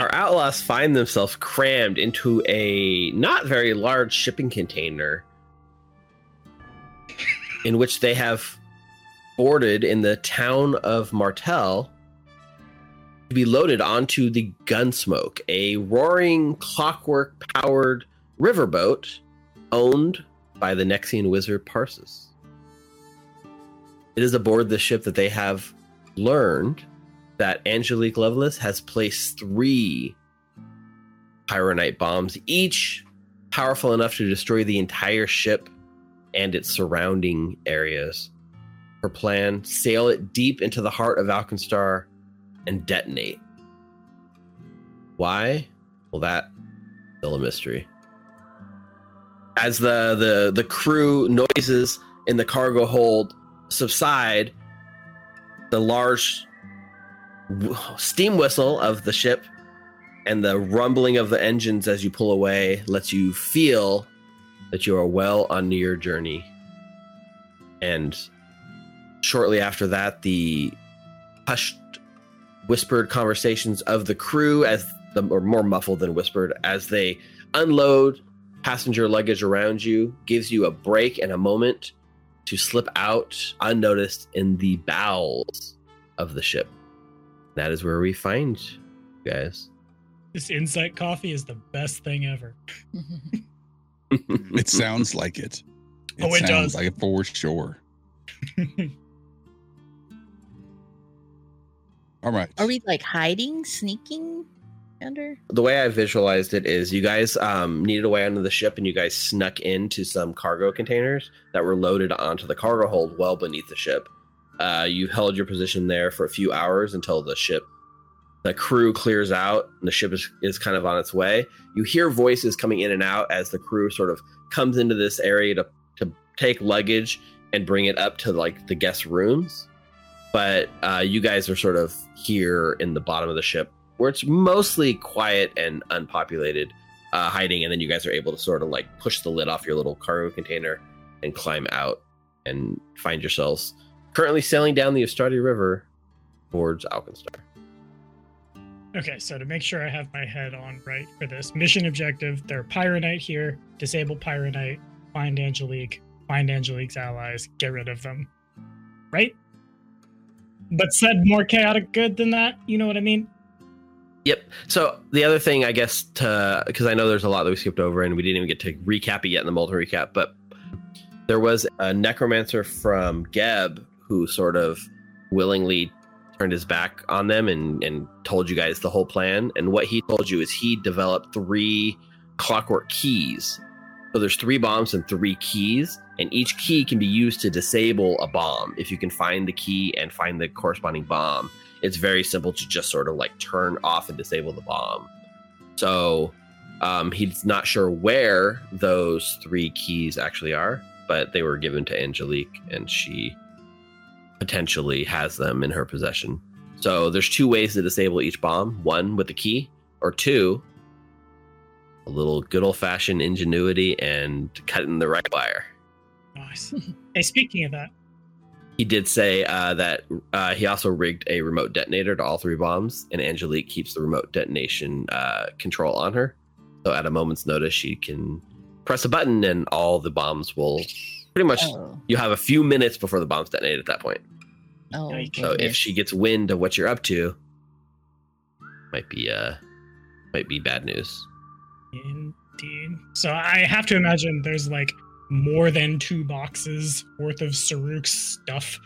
our outlaws find themselves crammed into a not very large shipping container in which they have boarded in the town of Martel to be loaded onto the Gearsmoke, a roaring clockwork powered riverboat owned by the Nexian wizard Parsis. It is aboard the ship that they have learned that Anjelique Loveless has placed three pyronite bombs, each powerful enough to destroy the entire ship and its surrounding areas. Her plan sail it deep into the heart of Alkenstar and detonate. Why? Well, that still a mystery. As the the the crew noises in the cargo hold subside, the large steam whistle of the ship and the rumbling of the engines as you pull away lets you feel that you are well on your journey. And shortly after that, the hushed, whispered conversations of the crew, as the or more muffled than whispered, as they unload passenger luggage around you, gives you a break and a moment to slip out unnoticed in the bowels of the ship. That is where we find you guys. This insight coffee is the best thing ever. It sounds like it. It Oh, it sounds does. like it for sure. All right. Are we like hiding, sneaking under? the way I visualized it is you guys um, needed a way onto the ship and you guys snuck into some cargo containers that were loaded onto the cargo hold well beneath the ship. Uh, you held your position there for a few hours until the ship, the crew clears out and the ship is, is kind of on its way. You hear voices coming in and out as the crew sort of comes into this area to, to take luggage and bring it up to like the guest rooms. But uh, you guys are sort of here in the bottom of the ship where it's mostly quiet and unpopulated, uh, hiding, and then you guys are able to sort of like push the lid off your little cargo container and climb out and find yourselves currently sailing down the Estradi River towards Alkenstar. Okay, so to make sure I have my head on right for this mission objective, they're Pyronite here, disable Pyronite, find Anjelique, find Anjelique's allies, get rid of them. Right? But said more chaotic good than that, you know what I mean? Yep. So the other thing, I guess, to because I know there's a lot that we skipped over and we didn't even get to recap it yet in the multi recap, but there was a necromancer from Geb who sort of willingly turned his back on them and and told you guys the whole plan. And what he told you is he developed three clockwork keys. So there's three bombs and three keys, and each key can be used to disable a bomb if you can find the key and find the corresponding bomb it's very simple to just sort of like turn off and disable the bomb. So um, he's not sure where those three keys actually are, but they were given to Anjelique and she potentially has them in her possession. So there's two ways to disable each bomb one with the key, or two, a little good old fashioned ingenuity and cutting the right wire. Nice. hey, speaking of that, He did say uh, that uh, he also rigged a remote detonator to all three bombs, and Anjelique keeps the remote detonation uh, control on her. So at a moment's notice, she can press a button, and all the bombs will pretty much. Oh, You have a few minutes before the bombs detonate at that point. oh. So if she gets wind of what you're up to, might be uh, might be bad news. Indeed. So I have to imagine there's like more than two boxes worth of Saruk's stuff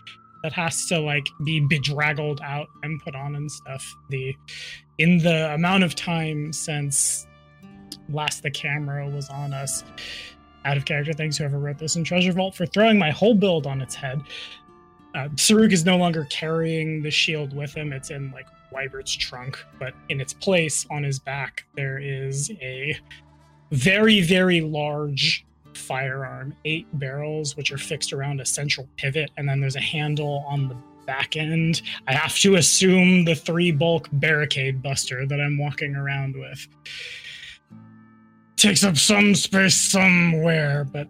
that has to like be bedraggled out and put on and stuff. The in the amount of time since last the camera was on us. Out of character, thanks whoever wrote this in Treasure Vault for throwing my whole build on its head. Uh, Saruk is no longer carrying the shield with him. It's in like Wybert's trunk, but in its place on his back, there is a very, very large firearm, eight barrels, which are fixed around a central pivot, and then there's a handle on the back end. I have to assume the three bulk barricade buster that I'm walking around with. Takes up some space somewhere, but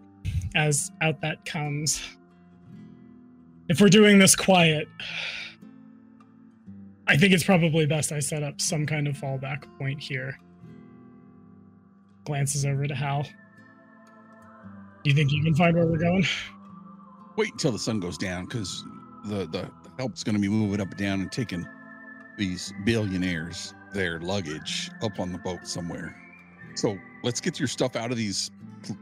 as out that comes. If we're doing this quiet, I think it's probably best I set up some kind of fallback point here. Glances over to Hal. You think you can find where we're going? Wait until the sun goes down because the, the help's going to be moving up and down and taking these billionaires their luggage up on the boat somewhere. So let's get your stuff out of these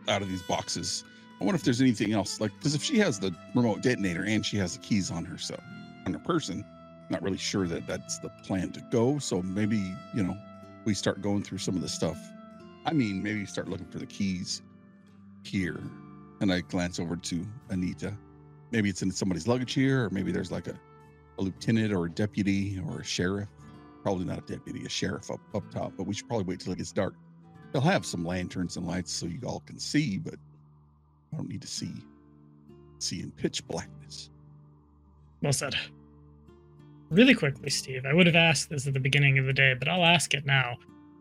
out of these boxes. I wonder if there's anything else like because if she has the remote detonator and she has the keys on her so on her person, not really sure that that's the plan to go. So maybe you know we start going through some of the stuff. I mean, maybe start looking for the keys here. And I glance over to Anita. Maybe it's in somebody's luggage here, or maybe there's like a, a lieutenant or a deputy or a sheriff. Probably not a deputy, a sheriff up, up top, but we should probably wait till it gets dark. They'll have some lanterns and lights so you all can see, but I don't need to see see in pitch blackness. Well said. Really quickly, Steve, I would have asked this at the beginning of the day, but I'll ask it now.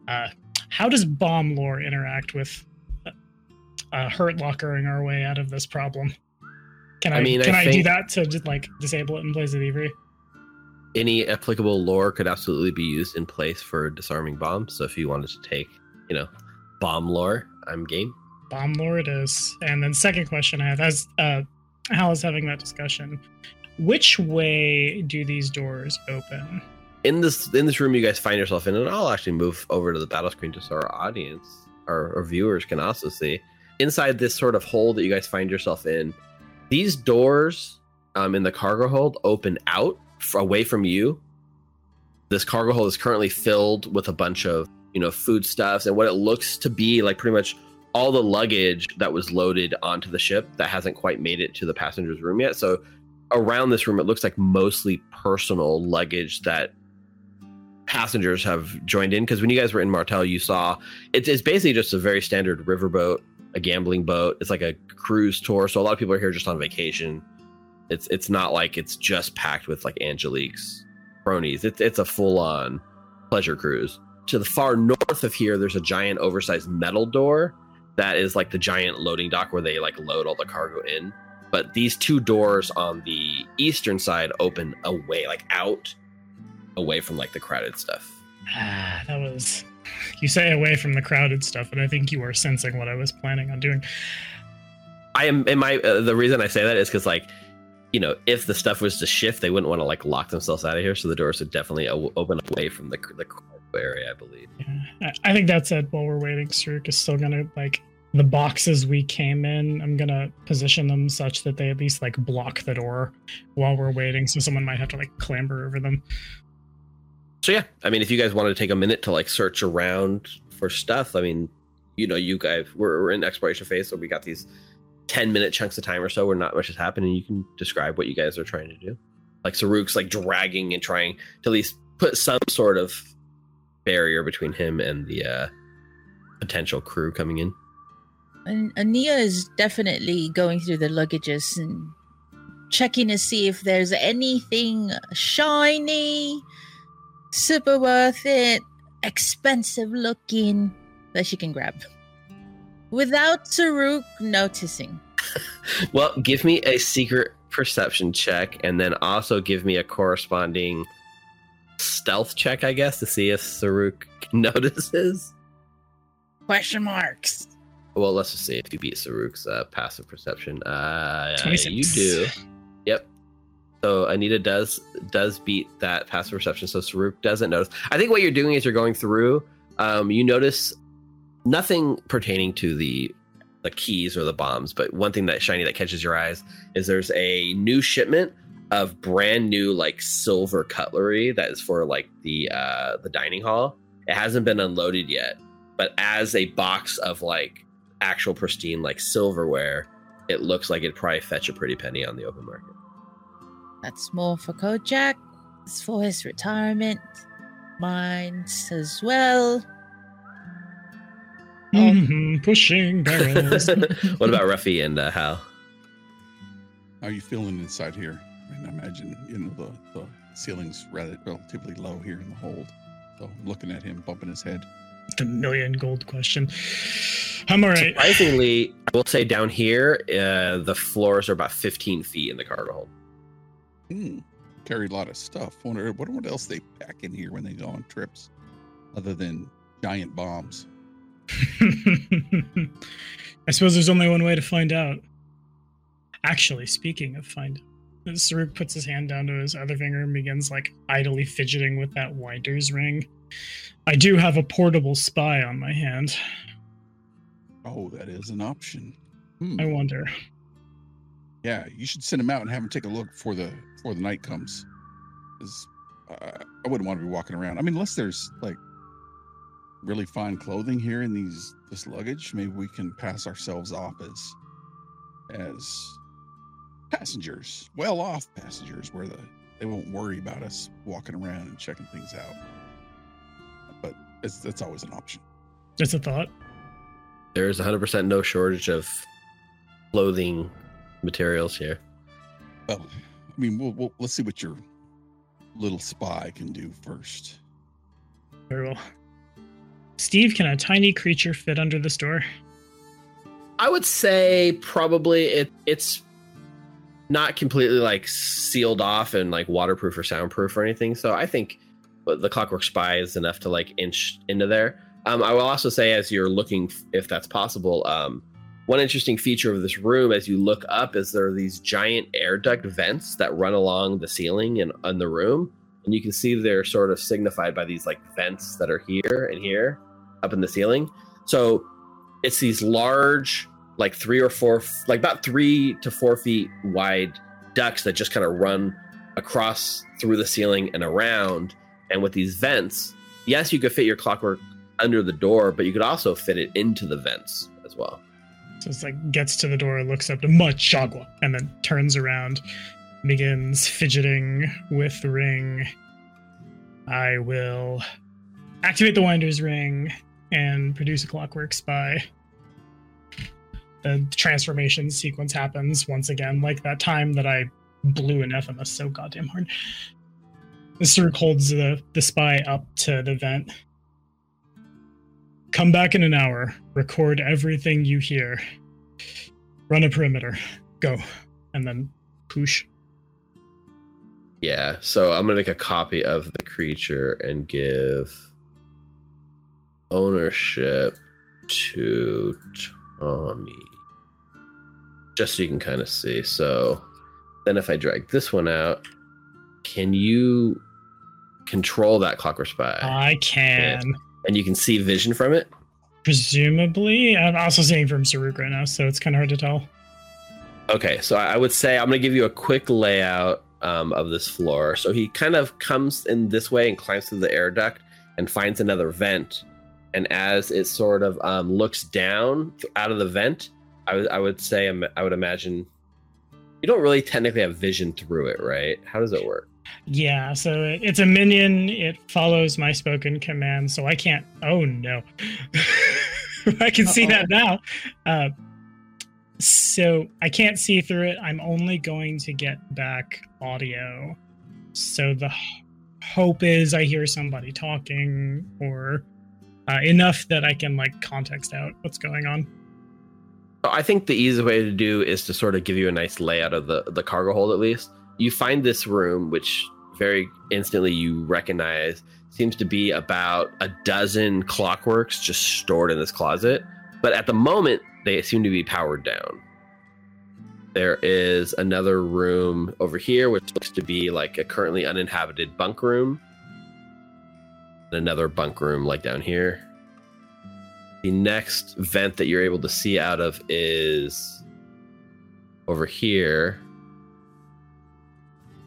Uh, how does bomb lore interact with uh, uh, hurt lockering our way out of this problem? Can I, I mean, I can I, do that to just like disable it in place of thievery? Any applicable lore could absolutely be used in place for disarming bombs. So if you wanted to take, you know, bomb lore, I'm game. Bomb lore it is. And then second question I have as uh, Hal is having that discussion. Which way do these doors open? in this in this room you guys find yourself in, and I'll actually move over to the battle screen just so our audience, our, our viewers can also see. Inside this sort of hole that you guys find yourself in, these doors um, in the cargo hold open out f- away from you. This cargo hold is currently filled with a bunch of you know foodstuffs and what it looks to be like pretty much all the luggage that was loaded onto the ship that hasn't quite made it to the passenger's room yet. So around this room, it looks like mostly personal luggage that passengers have joined in. Because when you guys were in Martel, you saw it's, it's basically just a very standard riverboat, a gambling boat. It's like a cruise tour. So a lot of people are here just on vacation. It's it's not like it's just packed with like Anjelique's cronies. It's it's a full on pleasure cruise. To the far north of here, there's a giant oversized metal door that is like the giant loading dock where they like load all the cargo in. But these two doors on the eastern side open away, like out, away from like the crowded stuff. Ah, that was. You say away from the crowded stuff, and I think you are sensing what I was planning on doing. I am in my uh, the reason I say that is because like you know if the stuff was to shift, they wouldn't want to like lock themselves out of here, so the doors would definitely o- open away from the the cargo area, I believe. Yeah, I think that said, while we're waiting, Saruk is still gonna like the boxes we came in. I'm gonna position them such that they at least like block the door while we're waiting, so someone might have to like clamber over them. So yeah, I mean, if you guys wanted to take a minute to like search around for stuff, I mean, you know, you guys we're, we're in exploration phase, so we got these ten minute chunks of time or so where not much is happening. You can describe what you guys are trying to do. Like Saruk's like dragging and trying to at least put some sort of barrier between him and the uh, potential crew coming in. And Ania is definitely going through the luggages and checking to see if there's anything shiny, super worth it, expensive looking that she can grab. Without Saruk noticing. Well, give me a secret perception check, and then also give me a corresponding stealth check, I guess, to see if Saruk notices. Question marks. Well, let's just see if you beat Saruk's uh, passive perception. Uh, 26. you do. Yep. So Anita does does beat that passive perception. So Saruk doesn't notice. I think what you're doing is you're going through. Um, you notice nothing pertaining to the the keys or the bombs, but one thing that shiny that catches your eyes is there's a new shipment of brand new like silver cutlery that is for like the uh the dining hall. It hasn't been unloaded yet, but as a box of like actual pristine like silverware, it looks like it'd probably fetch a pretty penny on the open market. That's more for Kojak. It's for his retirement. Mine as well. Mm-hmm, pushing barrels. what about Ruffy and uh, Hal? How are you feeling inside here? I mean, I imagine you know the, the ceiling's rather relatively low here in the hold. So I'm looking at him bumping his head. the million gold question. I'm all right. Surprisingly, I will say down here, uh, the floors are about 15 feet in the cargo hold. Hmm. carry a lot of stuff. Wonder wonder what else they pack in here when they go on trips, other than giant bombs. I suppose there's only one way to find out. Actually, speaking of find out, Saruk puts his hand down to his other finger and begins like idly fidgeting with that winder's ring. I do have a portable spy on my hand. Oh, that is an option. Hmm. I wonder. Yeah, you should send him out and have him take a look before the before the night comes. 'Cause, uh, I wouldn't want to be walking around. I mean, unless there's like really fine clothing here in these this luggage, maybe we can pass ourselves off as as passengers, well off passengers, where the they won't worry about us walking around and checking things out. But it's that's always an option. Just a thought. There's 100% no shortage of clothing materials here. Well, I mean, we'll, we'll let's see what your little spy can do first. Very well. Steve, can a tiny creature fit under this door? I would say probably it it's not completely like sealed off and like waterproof or soundproof or anything. So I think the clockwork spy is enough to like inch into there. Um, I will also say as you're looking if that's possible, um, one interesting feature of this room as you look up is there are these giant air duct vents that run along the ceiling and on the room. And you can see they're sort of signified by these like vents that are here and here up in the ceiling. So it's these large, like three or four, like about three to four feet wide ducts that just kind of run across through the ceiling and around. And with these vents, yes, you could fit your clockwork under the door, but you could also fit it into the vents as well. So it's like gets to the door, looks up to Machagua, and then turns around, begins fidgeting with the ring. I will activate the winder's ring and produce a clockwork spy. The transformation sequence happens once again, like that time that I blew an FMS so goddamn hard. The Cirque holds the, the spy up to the vent. Come back in an hour. Record everything you hear. Run a perimeter. Go. And then push. Yeah, so I'm gonna make a copy of the creature and give ownership to Tommy. Just so you can kind of see. So then if I drag this one out, can you control that clockwork spy? I can. and you can see vision from it? Presumably. I'm also seeing from Saruk right now, so it's kind of hard to tell. Okay, so I I would say I'm going to give you a quick layout um, of this floor. So he kind of comes in this way and climbs through the air duct and finds another vent. And as it sort of um, looks down out of the vent, I would I would say um, I would imagine you don't really technically have vision through it, right? How does it work? Yeah, so it, it's a minion. It follows my spoken command, so I can't. Oh no, I can see that now. Uh, so I can't see through it. I'm only going to get back audio. So the hope is I hear somebody talking or uh, enough that I can like context out what's going on. I think the easy way to do is to sort of give you a nice layout of the the cargo hold at least. You find this room, which very instantly you recognize seems to be about a dozen clockworks just stored in this closet. But at the moment, they seem to be powered down. There is another room over here, which looks to be like a currently uninhabited bunk room. Another bunk room, like down here. The next vent that you're able to see out of is over here.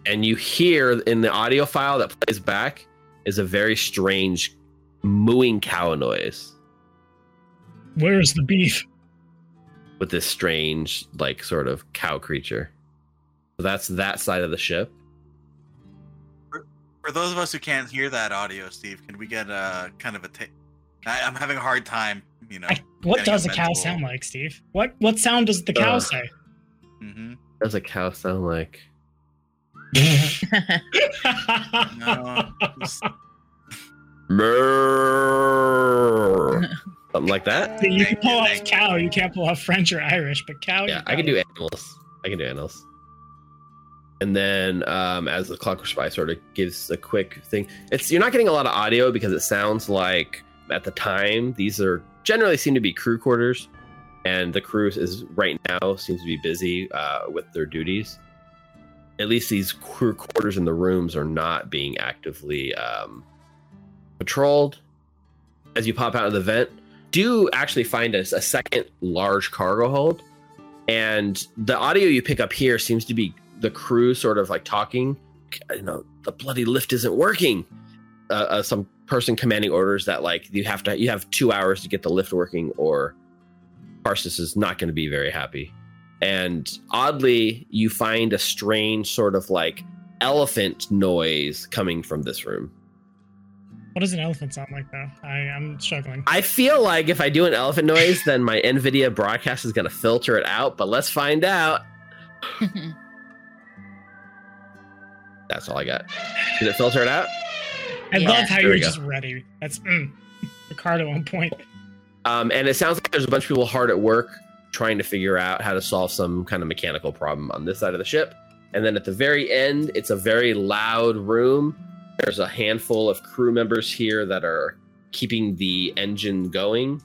And you hear in the audio file that plays back is a very strange mooing cow noise Where's the beef? with this strange, like, sort of cow creature. So that's that side of the ship. For those of us who can't hear that audio, Steve, can we get a kind of a ta- I, I'm having a hard time, you know. I, what does a cow sound like, Steve? What what sound does the cow Uh, say? Mhm. Does a cow sound like? No, just- Something like that. See, you can pull off cow, you can't pull off French or Irish, but cow. Yeah, I can do animals. I can do animals. And then um, as the clockwork spy sort of gives a quick thing, it's you're not getting a lot of audio because it sounds like at the time these are generally seem to be crew quarters, and the crew is right now seems to be busy uh, with their duties. At least these crew quarters in the rooms are not being actively um, patrolled. As you pop out of the vent, do actually find a, a second large cargo hold, and the audio you pick up here seems to be the crew sort of like talking. You know, the bloody lift isn't working. Uh, uh, some person commanding orders that like you have to you have two hours to get the lift working, or Parsis is not going to be very happy. And oddly, you find a strange sort of like elephant noise coming from this room. What does an elephant sound like, though? I, I'm struggling. I feel like if I do an elephant noise, then my NVIDIA broadcast is going to filter it out, but let's find out. That's all I got. Did it filter it out? I Yeah. love how There you're just ready. That's mm, Ricardo on point. Um, and it sounds like there's a bunch of people hard at work trying to figure out how to solve some kind of mechanical problem on this side of the ship. And then at the very end, it's a very loud room. There's a handful of crew members here that are keeping the engine going.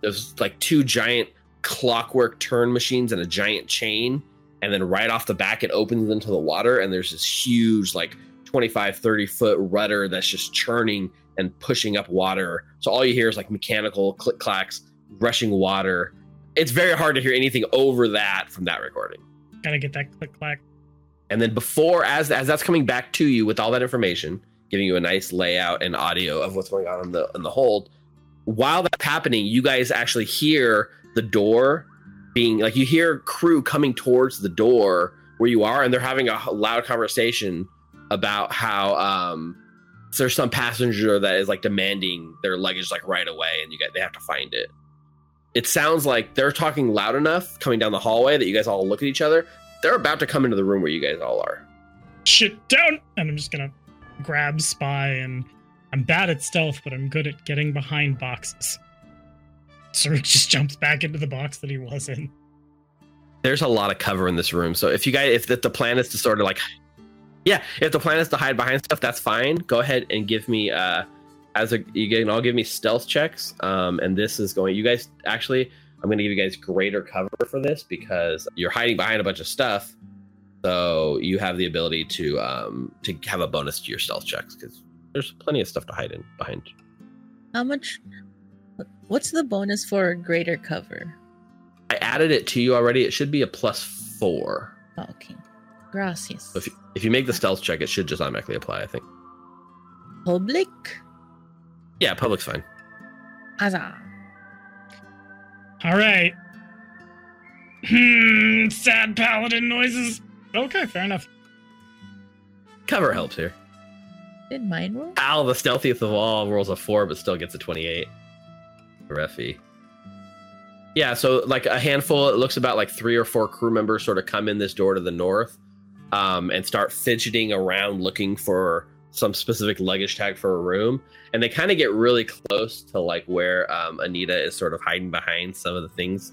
There's like two giant clockwork turn machines and a giant chain. And then right off the back, it opens into the water. And there's this huge, like 25, 30 foot rudder that's just churning and pushing up water. So all you hear is like mechanical click clacks, rushing water. It's very hard to hear anything over that from that recording. Gotta get that click clack. And then before, as as that's coming back to you with all that information, giving you a nice layout and audio of what's going on in the in the hold, while that's happening, you guys actually hear the door being like you hear crew coming towards the door where you are, and they're having a loud conversation about how um there's some passenger that is like demanding their luggage like right away, and you guys they have to find it. It sounds like they're talking loud enough coming down the hallway that you guys all look at each other. They're about to come into the room where you guys all are. Shit down! And I'm just gonna grab Spy, and I'm bad at stealth, but I'm good at getting behind boxes. Saruk just jumps back into the box that he was in. There's a lot of cover in this room, so if you guys, if the, the plan is to sort of like, yeah, if the plan is to hide behind stuff, that's fine. Go ahead and give me uh as a you can all give me stealth checks. Um, and this is going. You guys actually, I'm going to give you guys greater cover for this because you're hiding behind a bunch of stuff. So you have the ability to um to have a bonus to your stealth checks because there's plenty of stuff to hide in behind. How much? What's the bonus for greater cover? I added it to you already. It should be a plus four. Oh, okay. Gracias. If you, if you make the stealth check, it should just automatically apply. I think. Public? Yeah, public's fine. Aza. All right. Hmm, sad paladin noises. Okay, fair enough. Cover helps here. Did mine roll? Al, the stealthiest of all, rolls a four, but still gets a 28. Refi. Yeah, so like a handful, it looks about like three or four crew members sort of come in this door to the north um, and start fidgeting around looking for some specific luggage tag for a room. And they kind of get really close to like where um, Anita is sort of hiding behind some of the things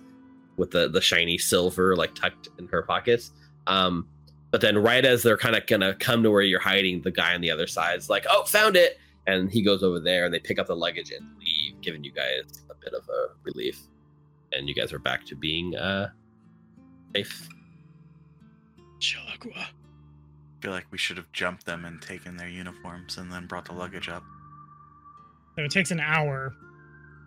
with the, the shiny silver like tucked in her pockets. Um, but then right as they're kind of gonna come to where you're hiding, the guy on the other side is like, "Oh, found it!" And he goes over there, and they pick up the luggage and leave, giving you guys a bit of a relief. And you guys are back to being uh safe. Chilagua. feel like we should have jumped them and taken their uniforms and then brought the luggage up. So it takes an hour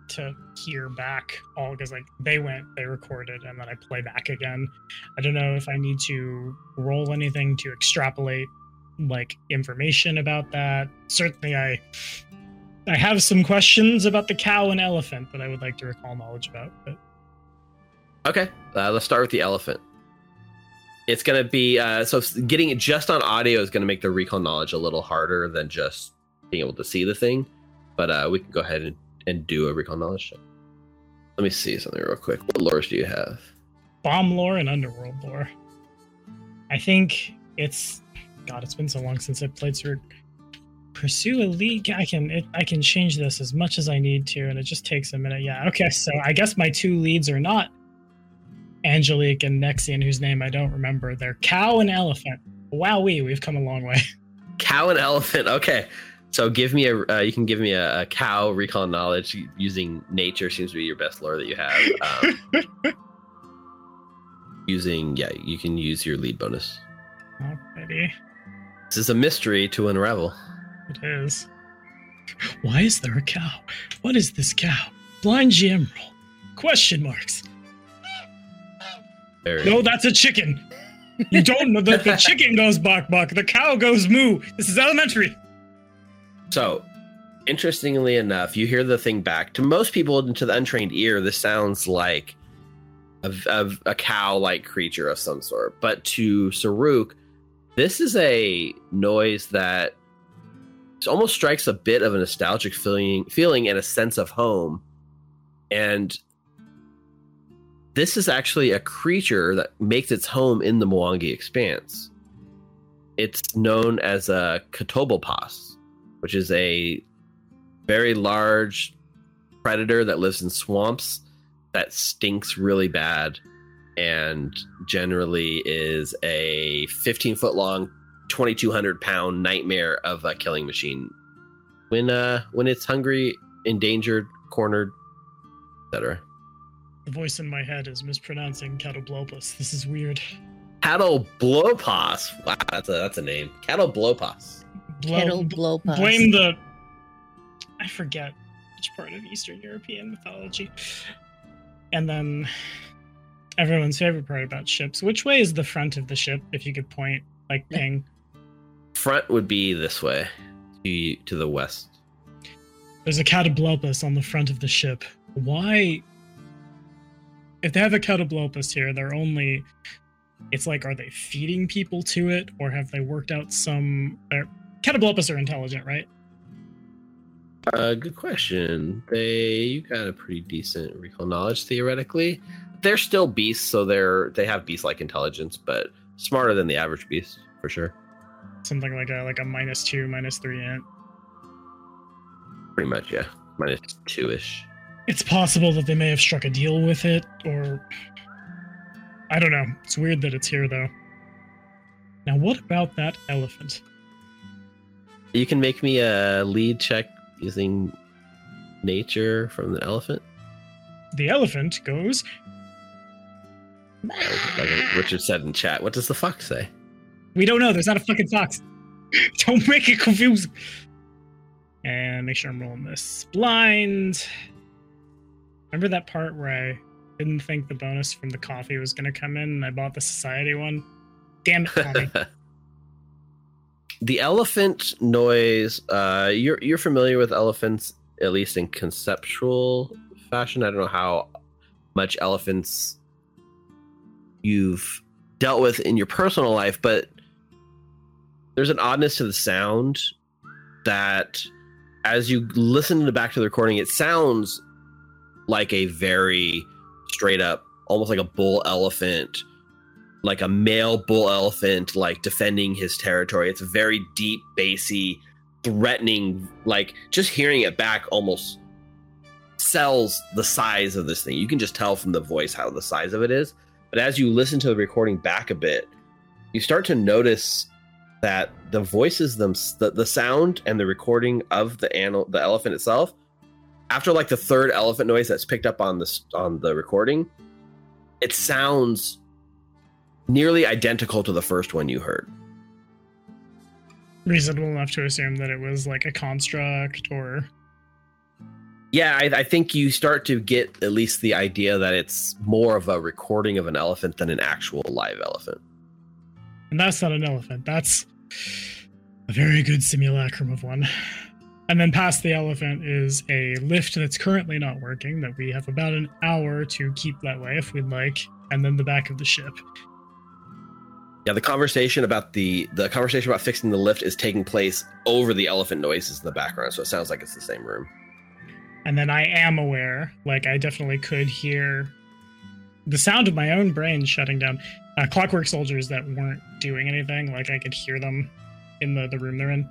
to hear back all because like they went, they recorded, and then I play back again. I don't know if I need to roll anything to extrapolate like information about that. Certainly, I I have some questions about the cow and elephant that I would like to recall knowledge about. But Okay, uh, let's start with the elephant. It's gonna be uh, so getting it just on audio is gonna make the recall knowledge a little harder than just being able to see the thing. But uh, we can go ahead and, and do a recall knowledge check. Let me see something real quick. What lores do you have? bomb lore and underworld lore. I think it's God. It's been so long since I played through. Pursue a. I can it, I can change this as much as I need to, and it just takes a minute. Yeah. Okay. So I guess my two leads are not Anjelique and Nexian, whose name I don't remember. They're cow and elephant. Wowee, we've come a long way. Cow and elephant. Okay. So give me a. Uh, you can give me a, a cow recall knowledge using nature. Seems to be your best lore that you have. Um, using yeah, you can use your lead bonus. Alrighty. This is a mystery to unravel. It is. Why is there a cow? What is this cow? Blind GM roll. Question marks. No, that's a chicken. You don't know that the chicken goes buck buck, the cow goes moo. This is elementary. So, interestingly enough, you hear the thing back. To most people, to the untrained ear, this sounds like a, a, a cow-like creature of some sort. But to Saruk, this is a noise that almost strikes a bit of a nostalgic feeling, feeling and a sense of home. And this is actually a creature that makes its home in the Mwangi Expanse. It's known as a Catoblepas which is a very large predator that lives in swamps that stinks really bad and generally is a 15 foot long 2200 pound nightmare of a killing machine when uh when it's hungry endangered cornered etc The voice in my head is mispronouncing Catoblopus. This is weird. cattle blowpaws wow that's a that's a name cattle blowpaws Blow, Kettle blow blame the. I forget which part of Eastern European mythology. And then everyone's favorite part about ships. Which way is the front of the ship? If you could point, like Yeah. ping. front would be this way to, to the west There's a catoblepas on the front of the ship. Why? If they have a catoblepas here, they're only. It's like, are they feeding people to it, or have they worked out some? They're, catoblepas are intelligent, right? Uh, good question. They you got a pretty decent recall knowledge theoretically. They're still beasts, so they're they have beast like intelligence, but smarter than the average beast for sure. Something like a like a minus two, minus three int. Pretty much, yeah. Minus two ish. It's possible that they may have struck a deal with it, or I don't know. It's weird that it's here though. Now, what about that elephant? You can make me a lead check using nature from the elephant. The elephant goes. Like Richard said in chat. What does the fox say? We don't know. There's not a fucking fox. don't make it confusing. And make sure I'm rolling this blind. Remember that part where I didn't think the bonus from the coffee was going to come in, and I bought the society one. Damn it, Tommy. the elephant noise. Uh, you're you're familiar with elephants, at least in conceptual fashion. I don't know how much elephants you've dealt with in your personal life, but there's an oddness to the sound that, as you listen to back to the recording, it sounds like a very straight up, almost like a bull elephant like a male bull elephant like defending his territory. It's very deep, bassy, threatening. Like just hearing it back almost sells the size of this thing. You can just tell from the voice how the size of it is. But as you listen to the recording back a bit, you start to notice that the voices them the, the sound and the recording of the animal the elephant itself after like the third elephant noise that's picked up on this on the recording it sounds nearly identical to the first one you heard. Reasonable enough to assume that it was like a construct or. Yeah, I, I think you start to get at least the idea that it's more of a recording of an elephant than an actual live elephant. And that's not an elephant. That's a very good simulacrum of one. And then past the elephant is a lift that's currently not working, that we have about an hour to keep that way if we'd like. And then the back of the ship. Yeah, the conversation about the the conversation about fixing the lift is taking place over the elephant noises in the background, so it sounds like it's the same room. And then I am aware, like I definitely could hear the sound of my own brain shutting down. Uh, clockwork soldiers that weren't doing anything, like I could hear them in the, the room they're in.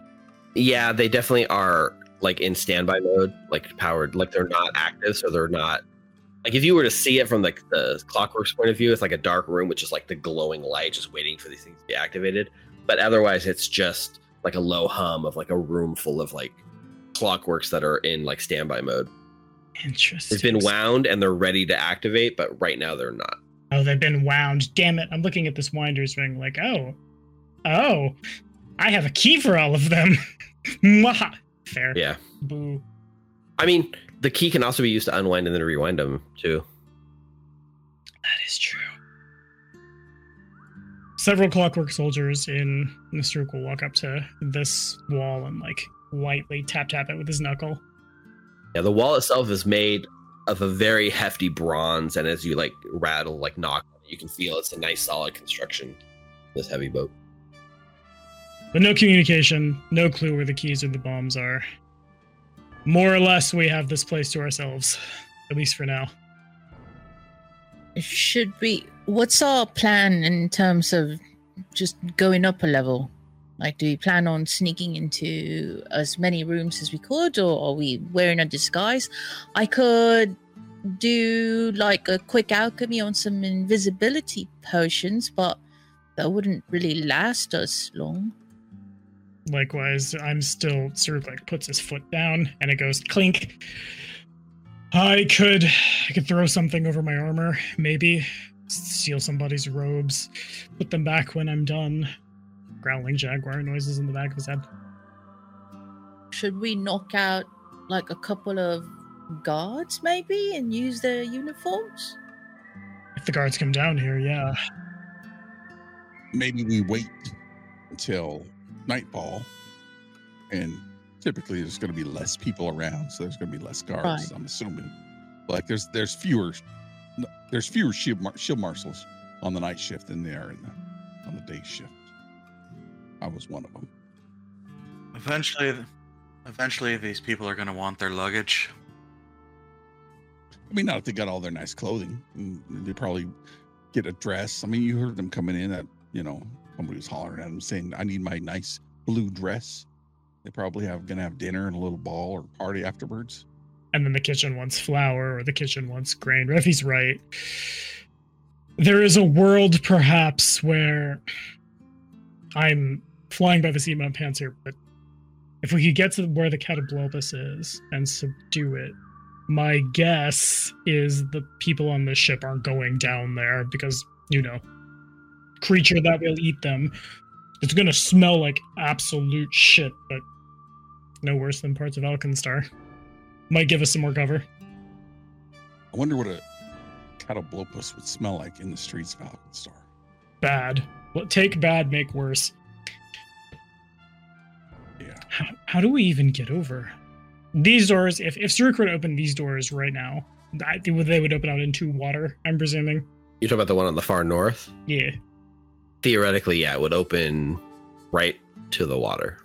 Yeah, they definitely are like in standby mode, like powered, like they're not active, so they're not like if you were to see it from like the clockwork's point of view, it's like a dark room with just like the glowing light, just waiting for these things to be activated. but otherwise it's just like a low hum of like a room full of like clockworks that are in like standby mode. Interesting. They've been wound and they're ready to activate, but right now they're not. Oh, they've been wound. Damn it. I'm looking at this winder's ring like, oh, oh, I have a key for all of them. Fair. Yeah. Boo. I mean, the key can also be used to unwind and then rewind them too. That is true. Several clockwork soldiers in Nasruk will walk up to this wall and like lightly tap tap it with his knuckle. Yeah, the wall itself is made of a very hefty bronze, and as you like rattle, like knock, you can feel it's a nice solid construction. This heavy boat. But no communication, no clue where the keys or the bombs are. More or less, we have this place to ourselves, at least for now. Should we? What's our plan in terms of just going up a level? Like, do we plan on sneaking into as many rooms as we could, or are we wearing a disguise? I could do like a quick alchemy on some invisibility potions, but that wouldn't really last us long. Likewise, I'm still sort of like puts his foot down and it goes clink. I could I could throw something over my armor, maybe. Steal somebody's robes, put them back when I'm done. Growling jaguar noises in the back of his head. Should we knock out like a couple of guards, maybe, and use their uniforms? If the guards come down here, yeah. Maybe we wait until nightfall, and typically there's going to be less people around, so there's going to be less guards. Right. I'm assuming, like there's there's fewer there's fewer shield mar- shield marshals on the night shift than there in the on the day shift. I was one of them. Eventually, eventually, these people are going to want their luggage. I mean, not if they got all their nice clothing. Mm, They probably get a dress. I mean, you heard them coming in that you know somebody was hollering at them saying, "I need my nice blue dress." They probably have gonna have dinner and a little ball or party afterwards. and then the kitchen wants flour or the kitchen wants grain. Refi's right. There is a world perhaps where I'm flying by the seat of my pants here, but if we could get to where the Catoblepas is and subdue it, my guess is the people on the ship aren't going down there because, you know, creature that will eat them. It's gonna smell like absolute shit, but no worse than parts of Alkenstar might give us some more cover. I wonder what a catoblepas would smell like in the streets of Alkenstar. Bad. Well, take bad, make worse. Yeah. How, how do we even get over? These doors, if, if Saruk were to open these doors right now, I, they they would open out into water, I'm presuming. You talk about the one on the far north. Yeah. Theoretically, yeah, it would open right to the water.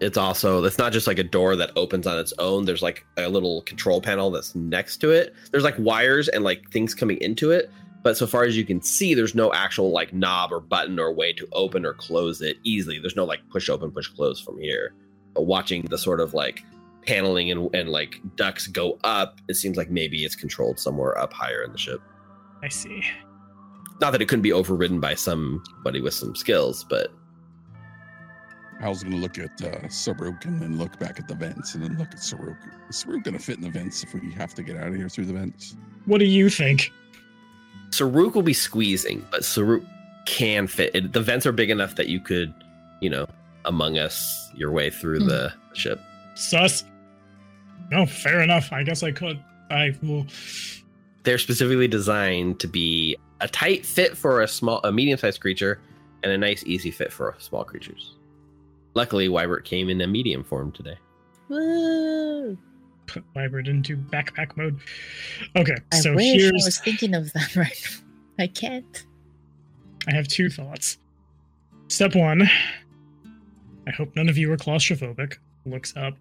It's also it's not just like a door that opens on its own. There's like a little control panel that's next to it. There's like wires and like things coming into it, but so far as you can see, there's no actual like knob or button or way to open or close it easily. There's no like push open, push close from here. But watching the sort of like paneling and, and like ducts go up, it seems like maybe it's controlled somewhere up higher in the ship. I see. Not that it couldn't be overridden by somebody with some skills, but Hal's gonna look at uh, Saruk and then look back at the vents and then look at Saruk. Is Saruk gonna fit in the vents if we have to get out of here through the vents? What do you think? Saruk will be squeezing, but Saruk can fit. It, the vents are big enough that you could, you know, among us your way through Hmm. the ship. Sus? No, fair enough. I guess I could. I will. They're specifically designed to be a tight fit for a small, a medium-sized creature, and a nice, easy fit for small creatures. Luckily, Wybert came in a medium form today. Woo! put Wybert into backpack mode. Okay, I so wish I was thinking of that right now. I can't. I have two thoughts. Step one. I hope none of you are claustrophobic. Looks up.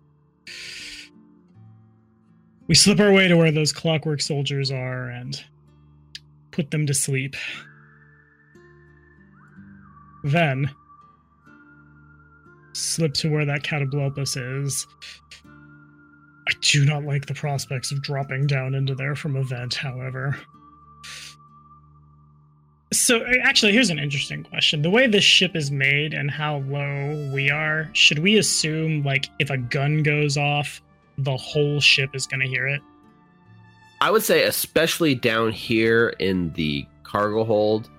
We slip our way to where those clockwork soldiers are and put them to sleep. Then slip to where that catoblepas is. I do not like the prospects of dropping down into there from a vent, however. So actually, here's an interesting question: the way this ship is made and how low we are, should we assume like if a gun goes off, the whole ship is going to hear it? I would say, especially down here in the cargo hold,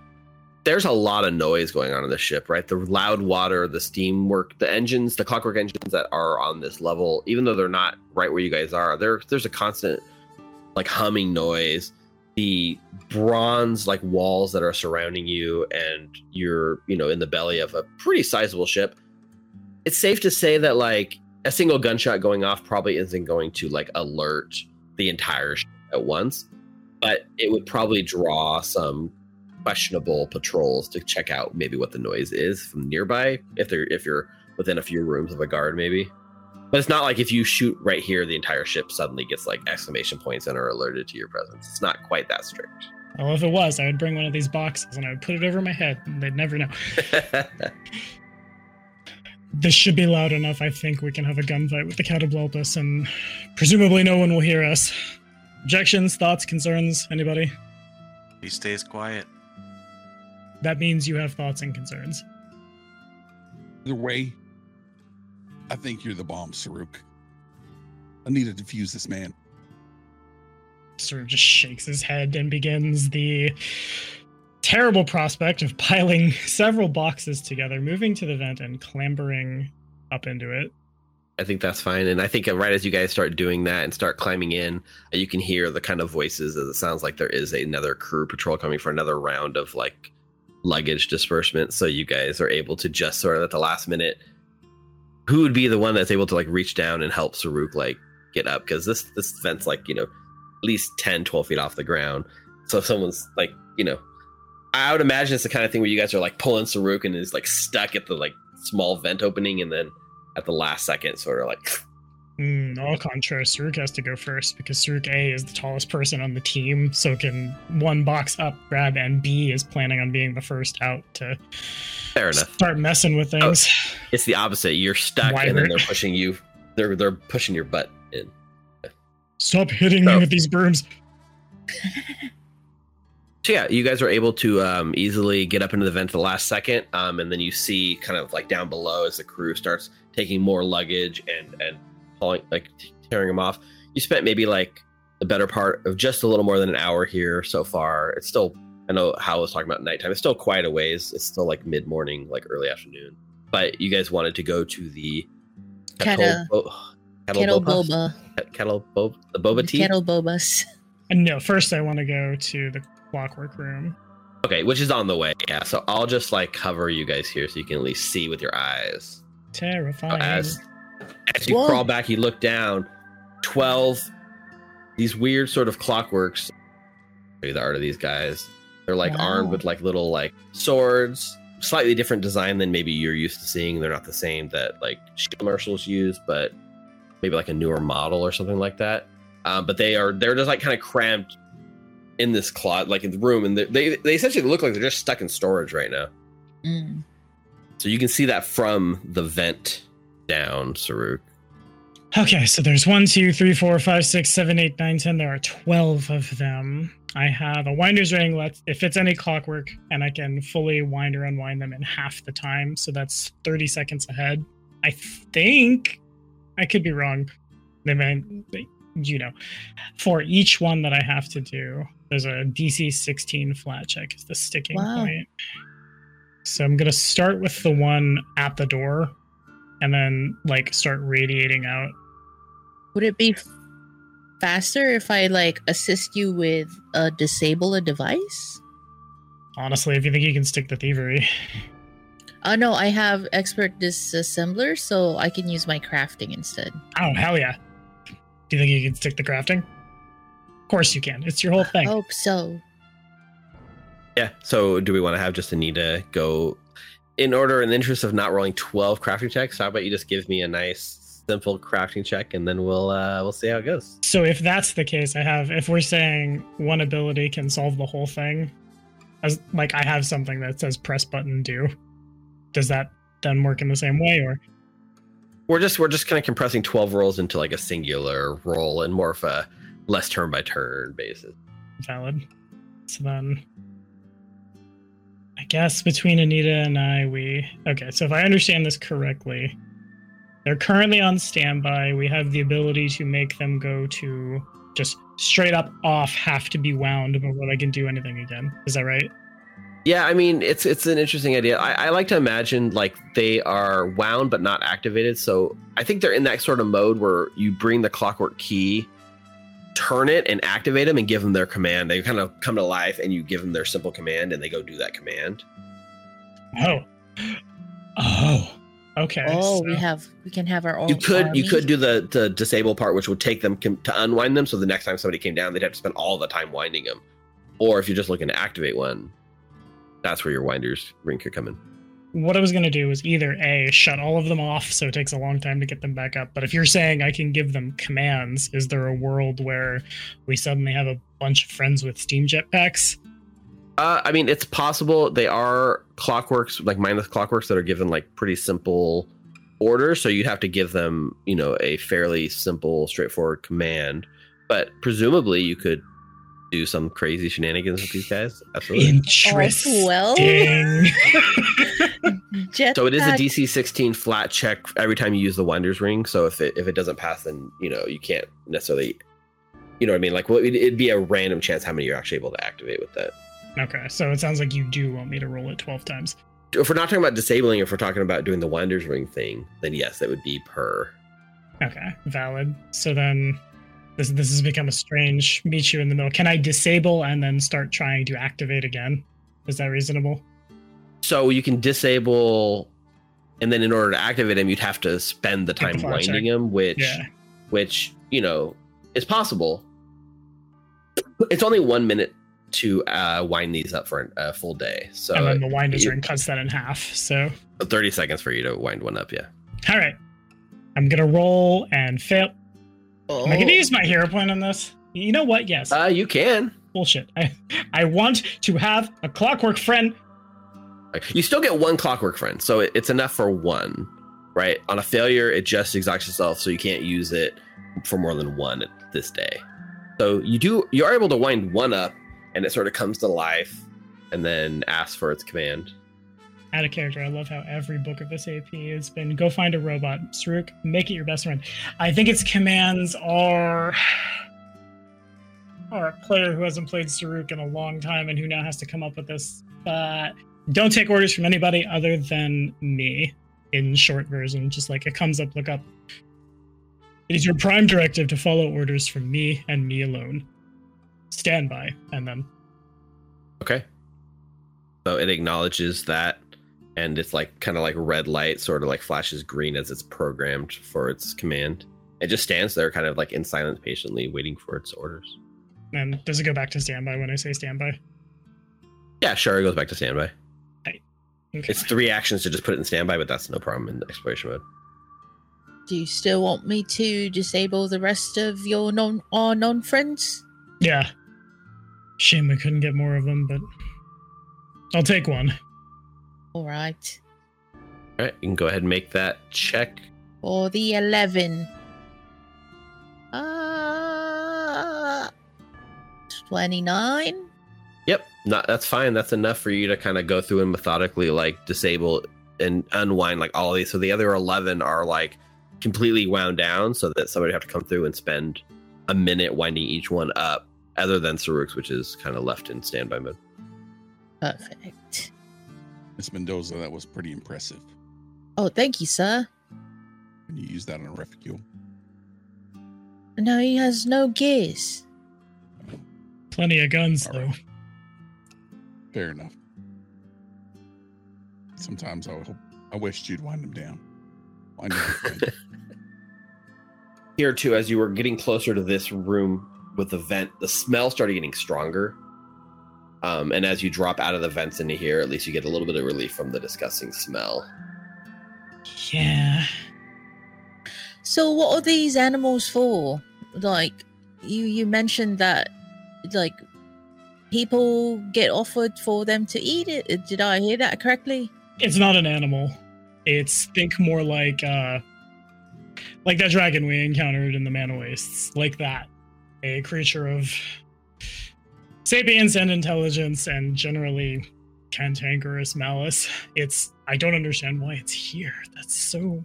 there's a lot of noise going on in the ship, right? The loud water, the steam work, the engines, the clockwork engines that are on this level, even though they're not right where you guys are, there there's a constant like humming noise. The bronze like walls that are surrounding you, and you're you know in the belly of a pretty sizable ship. It's safe to say that like a single gunshot going off probably isn't going to like alert the entire ship at once, but it would probably draw some questionable patrols to check out maybe what the noise is from nearby if they're if you're within a few rooms of a guard maybe but it's not like if you shoot right here the entire ship suddenly gets like exclamation points and are alerted to your presence it's not quite that strict Well, if it was, I would bring one of these boxes and I would put it over my head, and they'd never know. This should be loud enough. I think we can have a gunfight with the Catoblepas, and presumably no one will hear us. Objections, thoughts, concerns? Anybody? He stays quiet. That means you have thoughts and concerns. Either way, I think you're the bomb, Saruk. I need to defuse this man. Sort of just shakes his head and begins the terrible prospect of piling several boxes together, moving to the vent and clambering up into it. I think that's fine. And I think right as you guys start doing that and start climbing in, you can hear the kind of voices as it sounds like there is another crew patrol coming for another round of like luggage disbursement. So you guys are able to just sort of at the last minute, who would be the one that's able to like reach down and help Saruk like get up? Because this this vent's like, you know, at least 10, 12 feet off the ground. So if someone's like, you know, I would imagine it's the kind of thing where you guys are like pulling Saruk and is like stuck at the like small vent opening and then at the last second sort of like Mm, au contraire, Saruk has to go first because Saruk A is the tallest person on the team, so can one box up grab, and B is planning on being the first out to fair enough. start messing with things. It's the opposite. You're stuck Why and then they're pushing you they're they're pushing your butt in. Stop hitting me Oh. with these brooms. So yeah, you guys are able to um, easily get up into the vent at the last second, um, and then you see kind of like down below as the crew starts taking more luggage and and hauling like tearing them off. You spent maybe like the better part of just a little more than an hour here so far. It's still I know Hal was talking about nighttime. It's still quite a ways. It's still like mid morning, like early afternoon. But you guys wanted to go to the Keta- Bo- Kettle boba? boba. Kettle boba, the boba tea. Kettle bobas. And no, first I want to go to the clockwork room. Okay, which is on the way. Yeah, so I'll just like cover you guys here so you can at least see with your eyes. Terrifying. As as you Whoa. crawl back, you look down. Twelve these weird sort of clockworks. The art of these guys. They're like armed with like little like swords. Slightly different design than maybe you're used to seeing. They're not the same that like shield marshals use, but maybe like a newer model or something like that. Um, but they are they're just like kind of cramped in this closet, like in the room, and they they they essentially look like they're just stuck in storage right now. Mm. So you can see that from the vent down, Saruk. Okay, so there's one, two, three, four, five, six, seven, eight, nine, ten. There are twelve of them. I have a winder's ring. Let's if it's any clockwork, and I can fully wind or unwind them in half the time. So that's thirty seconds ahead. I think I could be wrong. They may, they- you know, for each one that I have to do, there's a DC 16 flat check. Is the sticking Wow. point. So I'm gonna start with the one at the door, and then like start radiating out Would it be faster if I like assist you with uh, disable a device? Honestly, if you think you can stick the thievery, Oh no, I have expert disassembler, so I can use my crafting instead. oh hell yeah! Do you think you can stick the crafting? Of course you can. It's your whole thing. Hope so. Yeah. So do we want to have just Anita go in order in the interest of not rolling 12 crafting checks? How about you just give me a nice simple crafting check and then we'll uh we'll see how it goes. So if that's the case, I have. If we're saying one ability can solve the whole thing, as like I have something that says press button do. Does that then work in the same way, or We're just we're just kind of compressing 12 rolls into like a singular roll and more of a less turn by turn basis. valid? So then, guess between Anita and I, we okay. So if I understand this correctly, they're currently on standby. We have the ability to make them go to just straight up off, have to be wound before they can do anything again. Is that right? Yeah, I mean it's it's an interesting idea. I, I like to imagine like they are wound but not activated. So I think they're in that sort of mode where you bring the clockwork key, turn it, and activate them, and give them their command. They kind of come to life, and you give them their simple command, and they go do that command. Oh, oh, okay. Oh, so- we have we can have our own. You could you could do the the disable part, which would take them com- to unwind them. So the next time somebody came down, they'd have to spend all the time winding them. Or if you're just looking to activate one, that's where your winders ring could come in. What I was going to do was either A, shut all of them off so it takes a long time to get them back up. But if you're saying I can give them commands, is there a world where we suddenly have a bunch of friends with Steam jetpacks? Uh, I mean, it's possible they are clockworks, like mindless clockworks, that are given like pretty simple orders. So you'd have to give them, you know, a fairly simple, straightforward command. But presumably, you could do some crazy shenanigans with these guys. Absolutely. Interesting. Well. So it is a DC 16 flat check every time you use the Winders Ring. So if it if it doesn't pass, then you know you can't necessarily, you know what I mean. Like well, it'd, it'd be a random chance how many you're actually able to activate with that. Okay, so it sounds like you do want me to roll it 12 times. If we're not talking about disabling, if we're talking about doing the Winders Ring thing, then yes, that would be per. Okay, valid. So then this this has become a strange meet you in the middle. Can I disable and then start trying to activate again? Is that reasonable? So you can disable, and then in order to activate him, you'd have to spend the time winding check. him, which Yeah. which you know is possible. It's only one minute to uh, wind these up for a full day, so and then the winders you- ring cuts that in half. So thirty seconds for you to wind one up. Yeah. all right. I'm gonna roll and fail. Oh. I gonna use my hero point on this? You know what? Yes. Uh, you can. Bullshit. I I want to have a clockwork friend. You still get one clockwork friend, so it, it's enough for one, right? On a failure, it just exhausts itself, so you can't use it for more than one at this day. So you do you are able to wind one up, and it sort of comes to life, and then asks for its command. Out of character. I love how every book of this AP has been go find a robot. Saruk, make it your best friend. I think its commands are are a player who hasn't played Saruk in a long time and who now has to come up with this. But don't take orders from anybody other than me in short version. Just like it comes up, look up. It is your prime directive to follow orders from me and me alone. Stand by, and then Okay. So it acknowledges that, and it's like kind of like red light, sort of like flashes green as it's programmed for its command. It just stands there, kind of like in silence, patiently waiting for its orders. and does it go back to standby when I say standby? Yeah, sure, it goes back to standby. Okay. It's three actions to just put it in standby, but that's no problem in exploration mode. Do you still want me to disable the rest of your non our non friends? Yeah. Shame we couldn't get more of them, but I'll take one. All right. All right, you can go ahead and make that check. For the eleven. Uh twenty nine. Yep, not that's fine. That's enough for you to kind of go through and methodically like disable and unwind like all of these. So the other eleven are like completely wound down, so that somebody have to come through and spend a minute winding each one up. Other than Saruk's, which is kind of left in standby mode. Perfect. Miss Mendoza, that was pretty impressive. Oh, thank you, sir. Can you use that on a refuel. No, he has no gears. Plenty of guns, All though. right. Fair enough. Sometimes I would hope I wished you'd wind them down. Wind them. Here too, as you were getting closer to this room with the vent, the smell started getting stronger. Um, and as you drop out of the vents into here, at least you get a little bit of relief from the disgusting smell. Yeah. So what are these animals for? Like you you mentioned that like people get offered for them to eat it. Did I hear that correctly? It's not an animal. It's think more like uh like that dragon we encountered in the Mana Wastes. Like that. A creature of sapience and intelligence and generally cantankerous malice. It's I don't understand why it's here. That's so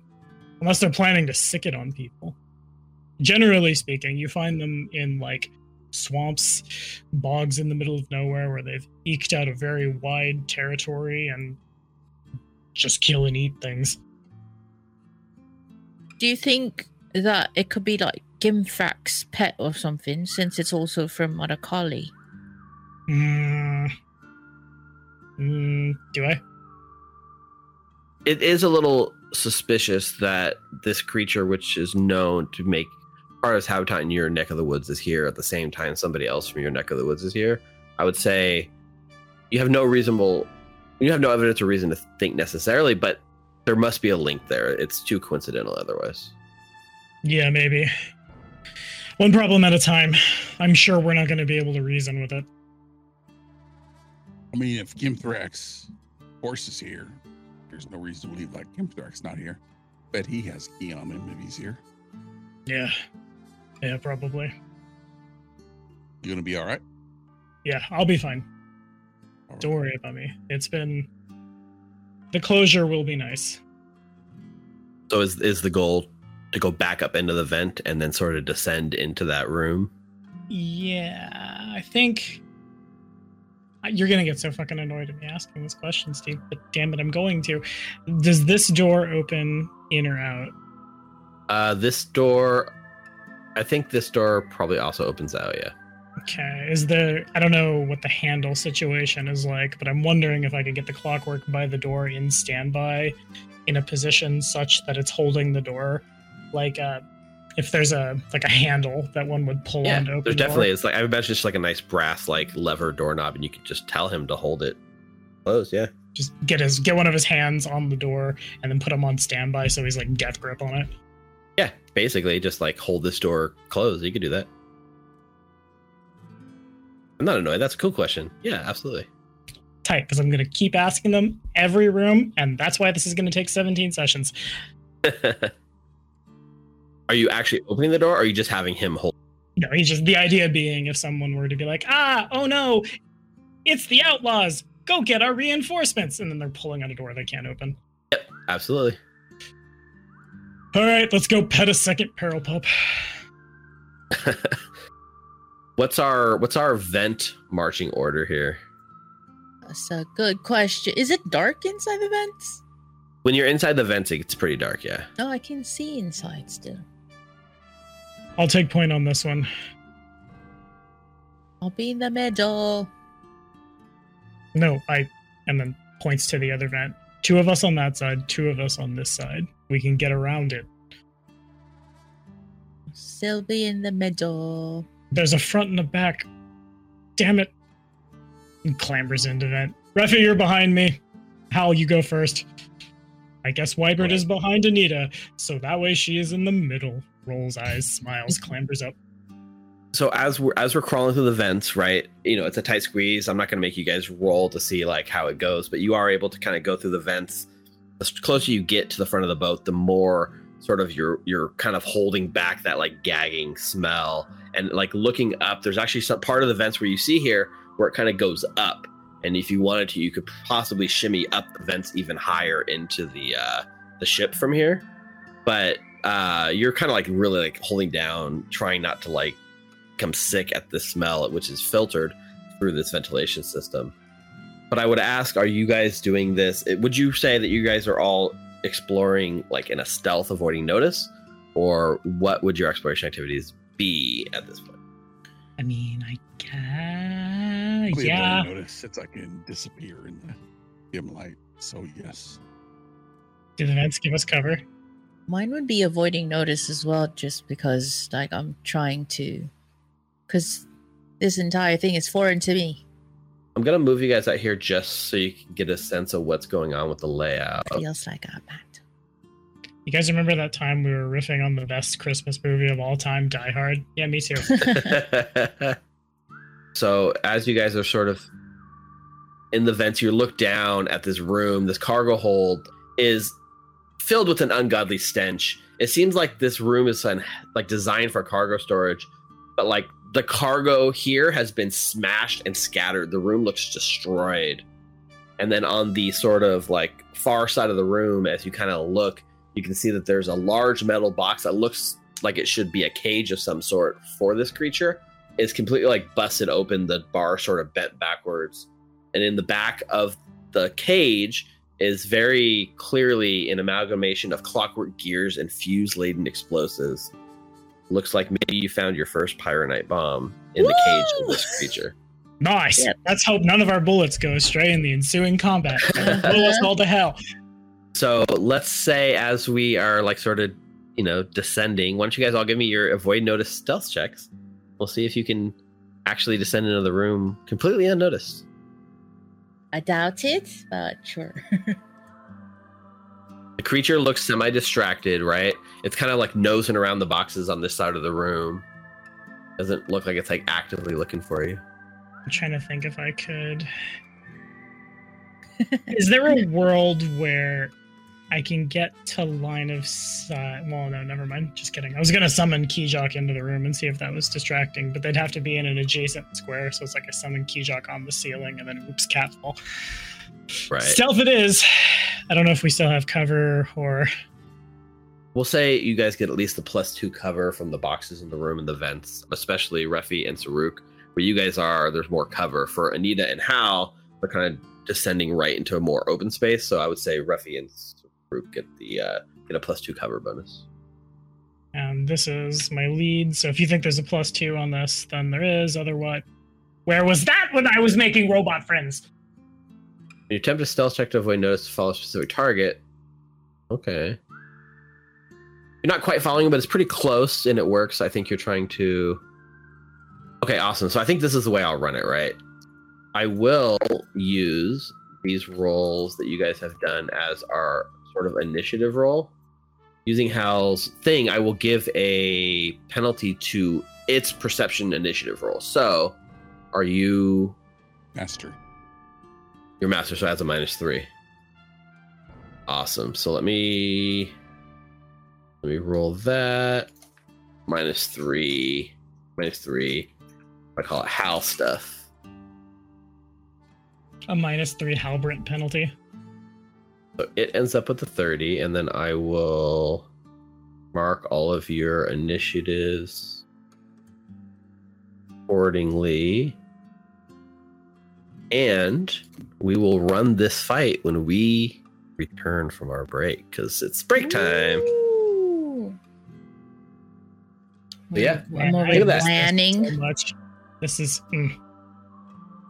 unless they're planning to sick it on people. Generally speaking, you find them in like swamps, bogs in the middle of nowhere where they've eked out a very wide territory and just kill and eat things. Do you think that it could be like Gimthrak's pet or something, since it's also from Marakali? Mm. Mm, do I? It is a little suspicious that this creature, which is known to make part of its habitat in your neck of the woods, is here at the same time somebody else from your neck of the woods is here. I would say you have no reasonable, you have no evidence or reason to think necessarily, but there must be a link there. It's too coincidental otherwise. Yeah, maybe. One problem at a time. I'm sure we're not going to be able to reason with it. I mean, if Gimthrax horse is here, there's no reason to believe like Gimthrax not here. Bet he has key on him if he's here. Yeah. Yeah, probably. You gonna be all right? Yeah, I'll be fine. All right. Don't worry about me. It's been. The closure will be nice. So is is the goal to go back up into the vent and then sort of descend into that room? Yeah, I think. You're gonna get so fucking annoyed at me asking this question, Steve, but damn it, I'm going to. Does this door open in or out? Uh, this door, I think this door probably also opens out. Yeah. Okay. Is there I don't know what the handle situation is like, but I'm wondering if I could get the clockwork by the door in standby in a position such that it's holding the door. Like uh if there's a like a handle that one would pull Yeah, on to open there's the door. definitely it's like I imagine it's just like a nice brass like lever doorknob, and you could just tell him to hold it closed. Yeah. just get his get one of his hands on the door and then put him on standby so he's like death grip on it. Yeah, basically, just like hold this door closed. You could do that. I'm not annoyed. That's a cool question. Yeah, absolutely. Tight, because I'm gonna keep asking them every room, and that's why this is gonna take 17 sessions. are you actually opening the door, or are you just having him hold? No, he's just the idea being if someone were to be like, ah, oh no, it's the outlaws. Go get our reinforcements. And then they're pulling on a door they can't open. Yep, absolutely. All right, let's go pet a second peril pup. what's our what's our vent marching order here? That's a good question. Is it dark inside the vents? When you're inside the vents, it's pretty dark. Yeah. No, I can see inside still. I'll take point on this one. I'll be in the middle. No, I, and then points to the other vent. Two of us on that side, two of us on this side. We can get around it. Still be in the middle. There's a front and a back. Damn it. And clambers into vent. Refi, you're behind me. Hal, you go first. I guess Wybert is behind Anita, so that way she is in the middle. Rolls eyes, smiles, clambers up. So as we're as we're crawling through the vents, right? You know, it's a tight squeeze. I'm not going to make you guys roll to see like how it goes, but you are able to kind of go through the vents. The closer you get to the front of the boat, the more sort of you're you're kind of holding back that like gagging smell and like looking up. There's actually some part of the vents where you see here where it kind of goes up, and if you wanted to, you could possibly shimmy up the vents even higher into the uh, the ship from here. But uh, you're kind of like really like holding down, trying not to like come sick at the smell, which is filtered through this ventilation system. But I would ask, are you guys doing this? it- Would you say that you guys are all exploring like in a stealth, avoiding notice, or what would your exploration activities be at this point? I mean, I can. Probably Yeah. Notice since I can disappear in the dim light. So yes. Do the vents give us cover? Mine would be avoiding notice as well, just because like I'm trying to, because this entire thing is foreign to me. I'm gonna move you guys out here just so you can get a sense of what's going on with the layout. Feels like I'm at. You guys remember that time we were riffing on the best Christmas movie of all time, Die Hard? Yeah, me too. so as you guys are sort of in the vents, you look down at this room. This cargo hold is filled with an ungodly stench. It seems like this room is un- like designed for cargo storage, but like the cargo here has been smashed and scattered. The room looks destroyed. And then on the sort of like far side of the room, as you kind of look, you can see that there's a large metal box that looks like it should be a cage of some sort for this creature. It's completely like busted open, the bar sort of bent backwards. And in the back of the cage is very clearly an amalgamation of clockwork gears and fuse laden explosives. Looks like maybe you found your first pyronite bomb in the cage of this creature. Nice. Yep. Let's hope none of our bullets go astray in the ensuing combat. Blow us all to hell. So let's say as we are like sort of, you know, descending, why don't you guys all give me your avoid notice stealth checks? We'll see if you can actually descend into the room completely unnoticed. I doubt it, but sure. The creature looks semi distracted, right? It's kind of like nosing around the boxes on this side of the room. Doesn't look like it's like actively looking for you. I'm trying to think if I could. Is there a world where I can get to line of sight? Well, no, never mind. Just kidding. I was gonna summon Keyjock into the room and see if that was distracting, but they'd have to be in an adjacent square, so it's like I summon Keyjock on the ceiling and then oops, catfall. Right. Stealth it is. I don't know if we still have cover or We'll say you guys get at least the plus two cover from the boxes in the room and the vents, especially Refi and Saruk. Where you guys are, there's more cover. For Anita and Hal, they're kind of descending right into a more open space. So I would say Refi and Saruk get the uh, get a plus two cover bonus. and this is my lead. So if you think there's a plus two on this, then there is. Otherwise, where was that when I was making robot friends? You attempt a stealth check to avoid notice to follow a specific target. Okay. You're not quite following, but it's pretty close and it works. I think you're trying to. Okay, awesome. So I think this is the way I'll run it, right? I will use these rolls that you guys have done as our sort of initiative roll. Using Hal's thing, I will give a penalty to its perception initiative roll. So, are you Master. your master so adds a minus three. Awesome. So let me let me roll that. Minus three. Minus three. I call it Hal stuff. A minus three Halbrant penalty. So it ends up with the 30, and then I will mark all of your initiatives accordingly. And we will run this fight when we return from our break because it's break time. But yeah, I'm Look already at that. planning. So much. This is mm.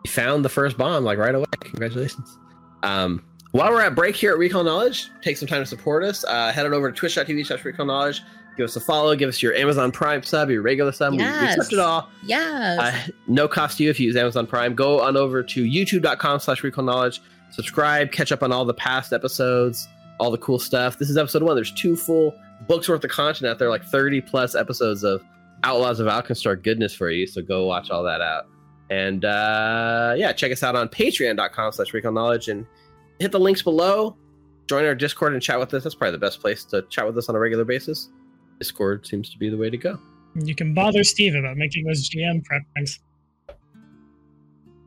You found the first bomb like right away. Congratulations. Um, while we're at break here at Recall Knowledge, take some time to support us. Uh, head on over to twitch.tv slash recall knowledge. Give us a follow. Give us your Amazon Prime sub, your regular sub. We- We, accept it all. Yes. Uh, no cost to you if you use Amazon Prime. Go on over to youtube.com slash recall knowledge. Subscribe, catch up on all the past episodes, all the cool stuff. This is episode one. There's two full books worth of content out there, like 30 plus episodes of Outlaws of Alkenstar goodness for you. So go watch all that out. And uh, yeah, check us out on patreon.com slash recall knowledge and hit the links below. Join our Discord and chat with us. That's probably the best place to chat with us on a regular basis. Discord seems to be the way to go. you can bother Steve about making those GM preference.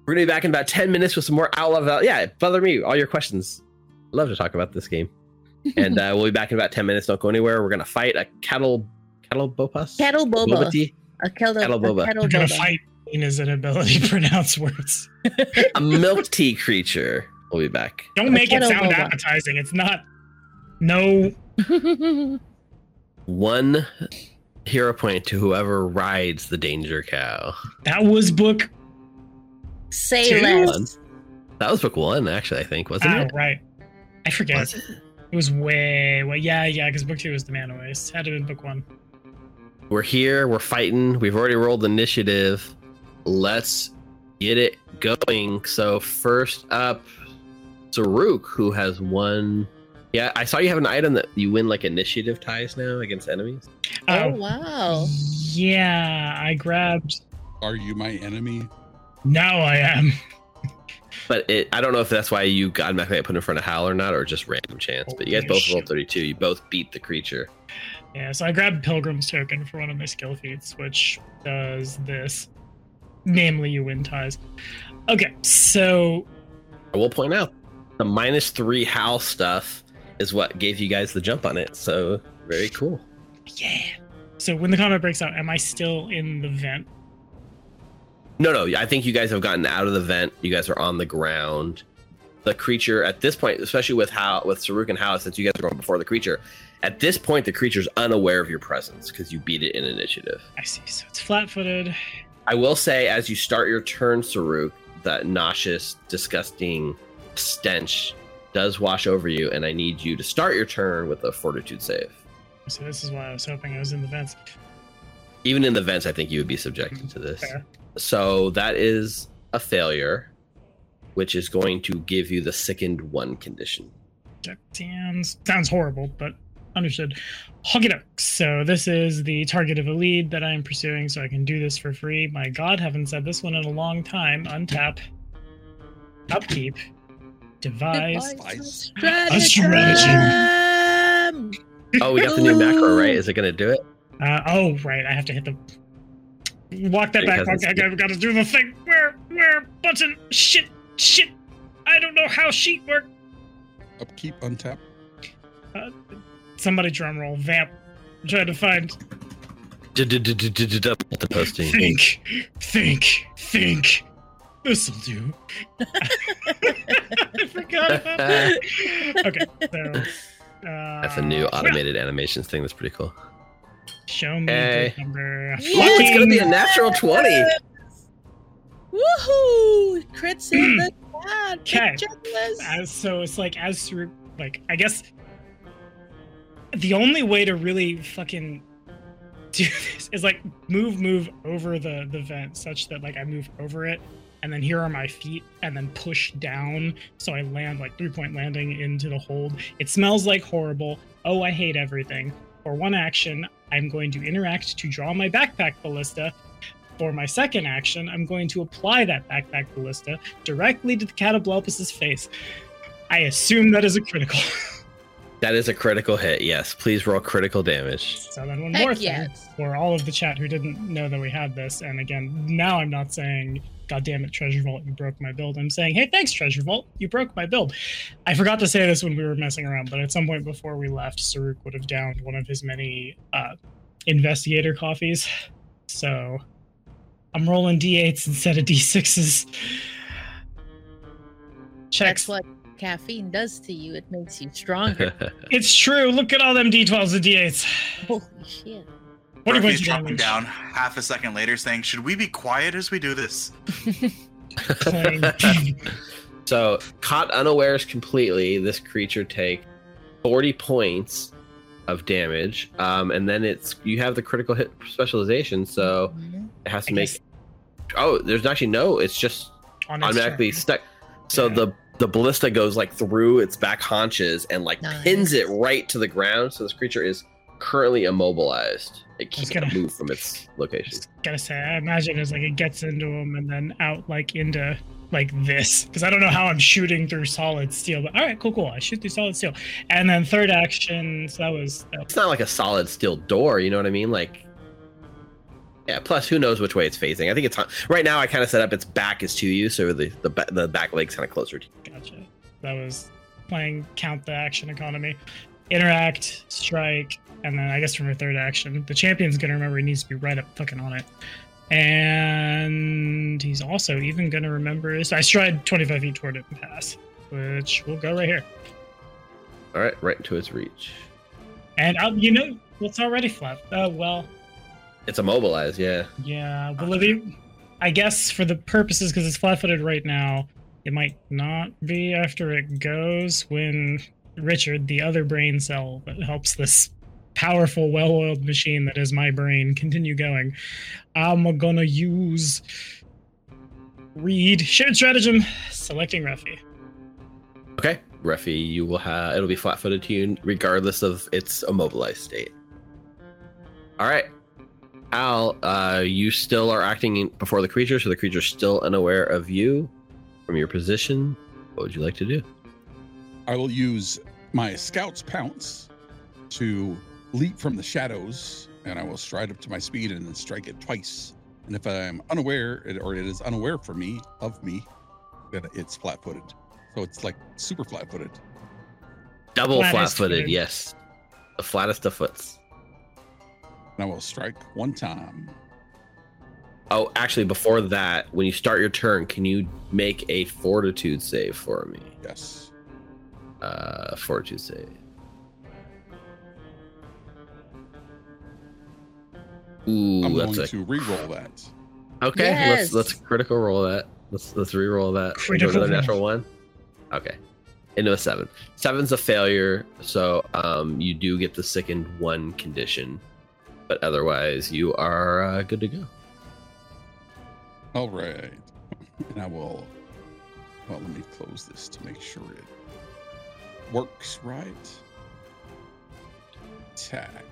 We're gonna be back in about ten minutes with some more Outlaw. Val- yeah, bother me. All your questions. I'd love to talk about this game. And uh, we'll be back in about ten minutes. Don't go anywhere. We're gonna fight a cattle, cattle bopus. Kettle boba. Bobati? A kettle, Kettle a boba. kettle We're gonna boba. fight Ina's inability to pronounce words. a milk tea creature. We'll be back. Don't make it sound appetizing. It's not. No. One hero point to whoever rides the danger cow. That was book. Say Two. less. That was book one, actually. I think wasn't Oh, it? right. I forget. Was it? It was way, way. Yeah, yeah, because book two was the Mana Waste. Had to have been book one. We're here. We're fighting. We've already rolled initiative. Let's get it going. So first up, Saruk, who has one. Yeah, I saw you have an item that you win like initiative ties now against enemies. Oh, oh wow. Yeah, I grabbed. Are you my enemy? Now I am. But it, I don't know if that's why you automatically put in front of Hal or not, or just random chance. But you guys Holy both rolled 32. You both beat the creature. Yeah, so I grabbed Pilgrim's Token for one of my skill feats, which does this. Namely, you win ties. Okay, so I will point out the minus three Hal stuff is what gave you guys the jump on it. So very cool. Yeah. So when the combat breaks out, am I still in the vent? No, no, I think you guys have gotten out of the vent. You guys are on the ground. The creature at this point, especially with how with Saruk and House, since you guys are going before the creature, at this point the creature's unaware of your presence because you beat it in initiative. I see. So it's flat-footed. I will say, as you start your turn, Saruk, that nauseous, disgusting stench does wash over you, and I need you to start your turn with a fortitude save. So this is why I was hoping I was in the vents. Even in the vents, I think you would be subjected mm-hmm. to this. Fair. So that is a failure, which is going to give you the sickened one condition. That sounds horrible, but understood. Huggy duck. So this is the target of a lead that I am pursuing, so I can do this for free. My God, haven't said this one in a long time. Untap. Upkeep. Devise. Device. A stratagem. Oh, we got the new macro, right? Is it going to do it? Uh, oh, right. I have to hit the. Walk that back. Because Walk, I it's- gotta, gotta do the thing. Where, where, button? Shit, shit. I don't know how sheet work. Upkeep, untap. Somebody drum roll. Vamp. I'm trying to find. The posting. Think, think, think. This'll do. I forgot about that. Okay, so. Uh, That's a new automated animations thing. That's pretty cool. Show me Hey. the number. Oh, it's going to be a natural 20. Woohoo! Crits in the chat. Okay. As so it's like as through like I guess the only way to really fucking do this is like move move over the the vent such that like I move over it and then here are my feet and then push down so I land like three point landing into the hold. It smells like horrible. Oh, I hate everything. For one action, I'm going to interact to draw my backpack ballista. For my second action, I'm going to apply that backpack ballista directly to the Catoblepas's face. I assume that is a critical. That is a critical hit. Yes. Please roll critical damage. so then one Heck more thing yes. for all of the chat who didn't know that we had this, and again, now I'm not saying, God damn it, Treasure Vault, you broke my build. I'm saying, hey, thanks, Treasure Vault, you broke my build. I forgot to say this when we were messing around, but at some point before we left, Saruk would have downed one of his many uh, investigator coffees. So I'm rolling d8s instead of d6s. Checks That's what caffeine does to you. It makes you stronger. It's true. Look at all them D12s and D8s. Holy shit. What are you going dropping down half a second later, saying, "Should we be quiet as we do this?" So, caught unawares completely, this creature take 40 points of damage. Um, and then it's you have the critical hit specialization, so Mhm. it has to I make. guess Oh, there's actually no. It's just on its automatically turn. stuck. So Yeah. the the ballista goes like through its back haunches and like pins it right to the ground. So this creature is currently immobilized. It can't gonna- move from its location. Gotta say, I imagine it's like it gets into him and then out like into like this because I don't know how I'm shooting through solid steel. But all right, cool, cool. I shoot through solid steel, and then third action. So that was that It's not like a solid steel door. You know what I mean? Like. Yeah. Plus, who knows which way it's facing? I think it's right now. I kind of set up its back is to you, so the the, the back leg's kind of closer to you. Gotcha. That was playing count the action economy. Interact, strike, and then I guess from your third action, the champion's gonna remember he needs to be right up fucking on it. And he's also even gonna remember his I stride 25 feet toward it and pass. Which will go right here. All right, right into its reach. And uh, you know what's already flat? Uh, well, It's immobilized. Yeah. yeah. Be? I guess for the purposes, because it's flat-footed right now, it might not be after it goes when Richard, the other brain cell that helps this powerful, well-oiled machine that is my brain, continue going. I'm gonna use read shared stratagem, selecting Ruffy. Okay, Ruffy, you will have it'll be flat-footed to you regardless of its immobilized state. All right, Al, uh, you still are acting before the creature, so the creature's still unaware of you from your position. What would you like to do? I will use my scout's pounce to leap from the shadows, and I will stride up to my speed and then strike it twice. And if I'm unaware, it- or it is unaware for me of me, then it's flat-footed. So it's like super flat footed. Double Flattest flat footed, footed. yes. The flattest of foots. And I will strike one time. Oh, actually, before that, when you start your turn, can you make a fortitude save for me? Yes. Uh, fortitude save. Ooh, I'm that's going a to re-roll that. okay. Yes. Let's let's critical roll that. Let's let's re-roll that. Into Critical another roll. natural one. Okay, into a seven. Seven's a failure, so um, you do get the sickened one condition, but otherwise you are uh, good to go. All right. And I will. Well, let me close this to make sure it works right. Attack.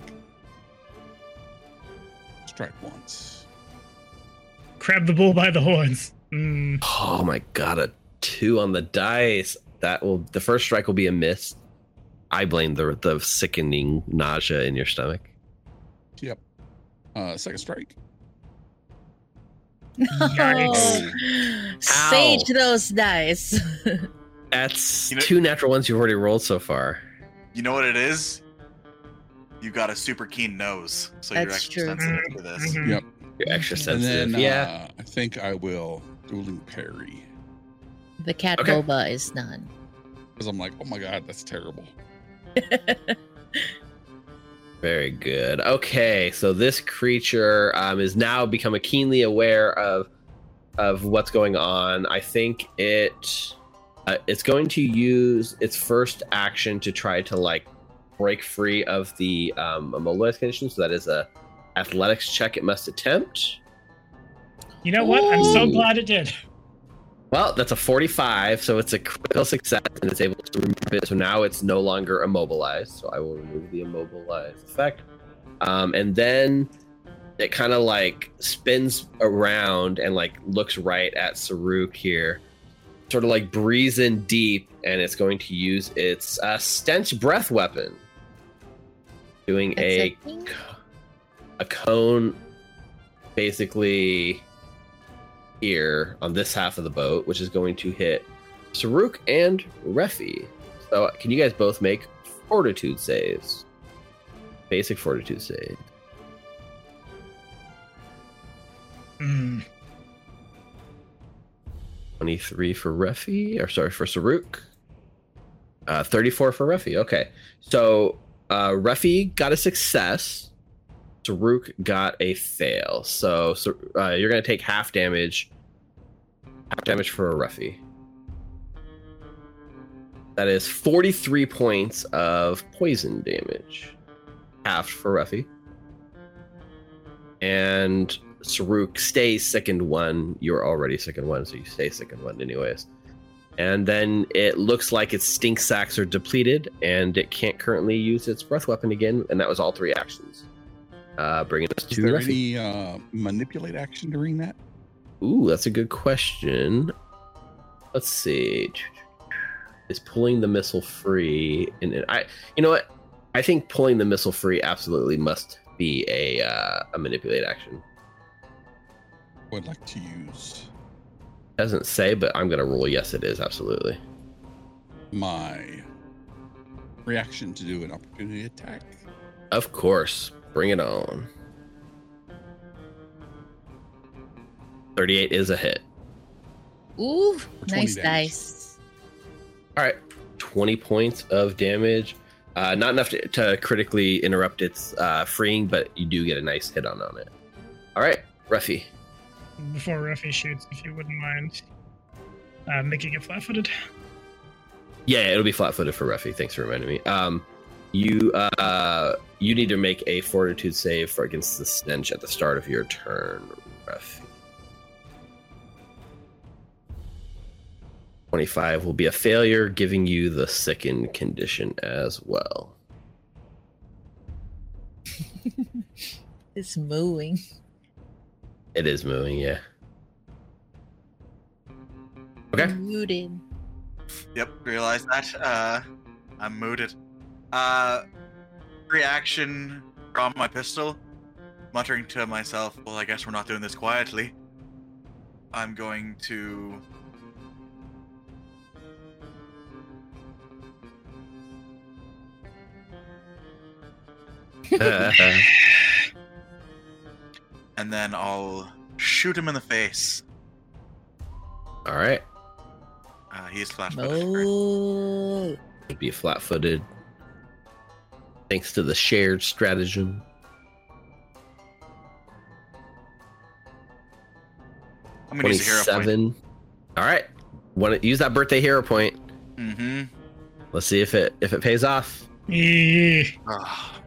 Strike once. Grab the bull by the horns. Mm, Oh my god, a two on the dice. That will the first strike will be a miss. I blame the the sickening nausea in your stomach. Yep. Uh, second strike. Yikes. Sage those dice. That's You know- two natural ones you've already rolled so far. You know what it is? You've got a super keen nose, so you're That's extra true. sensitive to this. mhm. Yep. You're extra And And sensitive. then yeah. uh, I think I will dueling parry the cat Okay. boba is done. because I'm like, oh my god, that's terrible. Very good. Okay, so this creature um, is now become keenly aware of of what's going on. I think it uh, it's going to use its first action to try to like break free of the um, immobilized condition. So that is a athletics check. It must attempt. You know what? I'm so glad it did. Well, that's a 45, so it's a critical success, and it's able to remove it. So now it's no longer immobilized. So I will remove the immobilized effect. Um, and then it kind of like spins around and like looks right at Saruk here, sort of like breathes in deep, and it's going to use its uh, stench breath weapon, doing a a a cone basically here on this half of the boat, which is going to hit Saruk and Refi. So can you guys both make fortitude saves? Basic fortitude save. Mm. 23 for Refi, or sorry, for Saruk. Uh, 34 for Refi. Okay. So uh, Refi got a success. Saruk got a fail. So, so uh, you're going to take half damage. Half damage for a Refi. That is 43 points of poison damage. Half for Refi. And Saruk stays second one. You're already second one, so you stay second one anyways. And then it looks like its stink sacks are depleted, and it can't currently use its breath weapon again. And that was all three actions. Uh, bringing us Is to there any uh, manipulate action during that? Ooh, that's a good question. Let's see. Is pulling the missile free? And and I, you know what? I think pulling the missile free absolutely must be a uh, a manipulate action. Would like to use Doesn't say, but I'm gonna rule yes. It is absolutely. my reaction to do an opportunity attack. Of course. Bring it on. 38 is a hit. Ooh, nice damage. dice. All right. 20 points of damage. Uh, not enough to, to critically interrupt its uh, freeing, but you do get a nice hit on on it. All right, Ruffy. Before Ruffy shoots, if you wouldn't mind uh, making it flat-footed. Yeah, it'll be flat-footed for Ruffy. Thanks for reminding me. Um, you uh, you need to make a Fortitude save for against the stench at the start of your turn, Ruffy. Twenty-five will be a failure, giving you the sickened condition as well. It's mooing. It is moving, yeah. Okay. I'm muted. Yep, realize that. Uh, I'm muted. Uh, reaction from my pistol, muttering to myself, well, I guess we're not doing this quietly. I'm going to. and then I'll shoot him in the face. All right. Uh, he's flat-footed. first. Oh, Be flat footed. Thanks to the shared stratagem. I'm gonna use a hero point. 27. All right. Want to use that birthday hero point. Mm-hmm. Let's see if it if it pays off.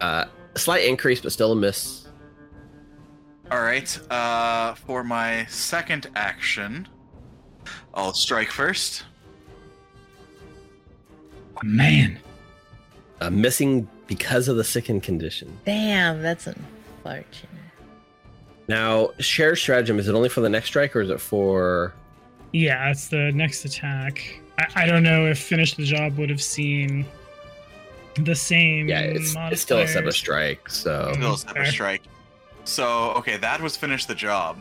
Uh, a slight increase, but still a miss. All right. Uh, for my second action, I'll strike first. Man. Uh, missing because of the sickened condition. damn, that's unfortunate. Now, share stratagem is it only for the next strike or is it for? Yeah, it's the next attack. I, I don't know if finish the job would have seen the same. Yeah, it's, it's still a separate modifiers. strike. So Still a separate fair. strike. So, okay, that was finish the job.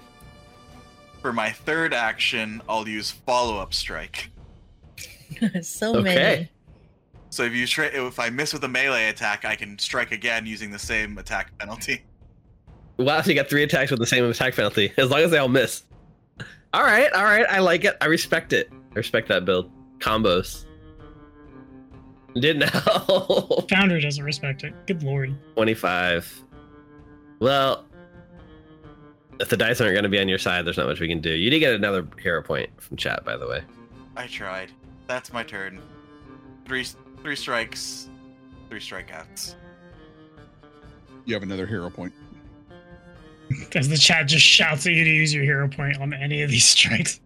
For my third action, I'll use follow-up strike. so Okay. many. So if you try, if I miss with a melee attack, I can strike again using the same attack penalty. wow, so you got three attacks with the same attack penalty as long as they all miss. All right, all right, I like it. I respect it. I respect that build. Combos. Did now. Foundry doesn't respect it. Good lord. 25. Well, if the dice aren't going to be on your side, there's not much we can do. You did get another hero point from chat, by the way. I tried. That's my turn. Three, three strikes, three strikeouts. You have another hero point. As the chat just shouts at you to use your hero point on any of these strikes.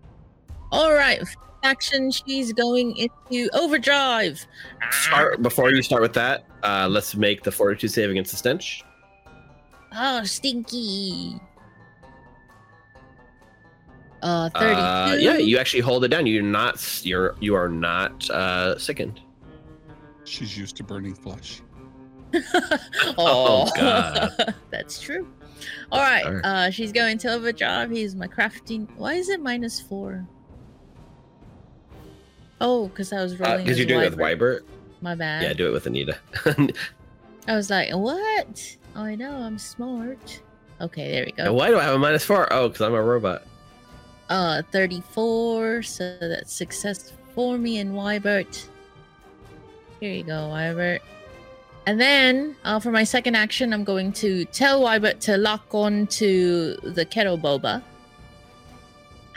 All right, action. She's going into overdrive. Start before you start with that. Uh, let's make the fortitude save against the stench. Oh, stinky. Uh, thirty-two. Uh, yeah, you actually hold it down. You're not. You're you are not uh, sickened. She's used to burning flesh. Oh, God. That's true. All right. Uh, she's going to overdrive. He's my crafting. Why is it minus four? Oh, because I was rolling. Because Uh, you're doing it with Wybert. Wybert. My bad. Yeah, do it with Anita. I was like, what? Oh, I know. I'm smart. Okay, there we Now, go. Why do I have a minus four? Oh, because I'm a robot. Uh, 34. So that's success for me and Wybert. Here you go, Wybert. And then, uh, for my second action, I'm going to tell Wybert to lock on to the kettle boba.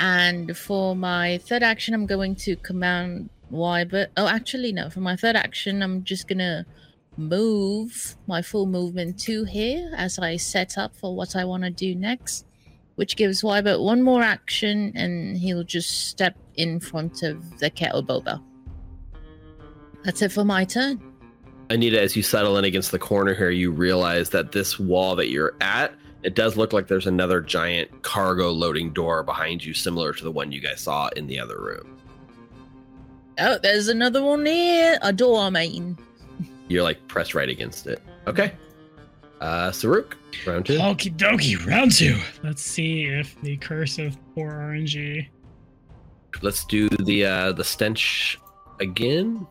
And for my third action, I'm going to command Wybert. Oh, actually, no. For my third action, I'm just gonna move my full movement to here as I set up for what I want to do next which gives Wybert one more action and he'll just step in front of the kettle boba. That's it for my turn. Anita, as you settle in against the corner here, you realize that this wall that you're at, it does look like there's another giant cargo loading door behind you, similar to the one you guys saw in the other room. Oh, there's another one here. A door, I mean. You're like pressed right against it. Okay. Uh, Saruk, round two. Okie dokie, round two. Let's see if the curse of poor RNG. Let's do the uh, the stench again.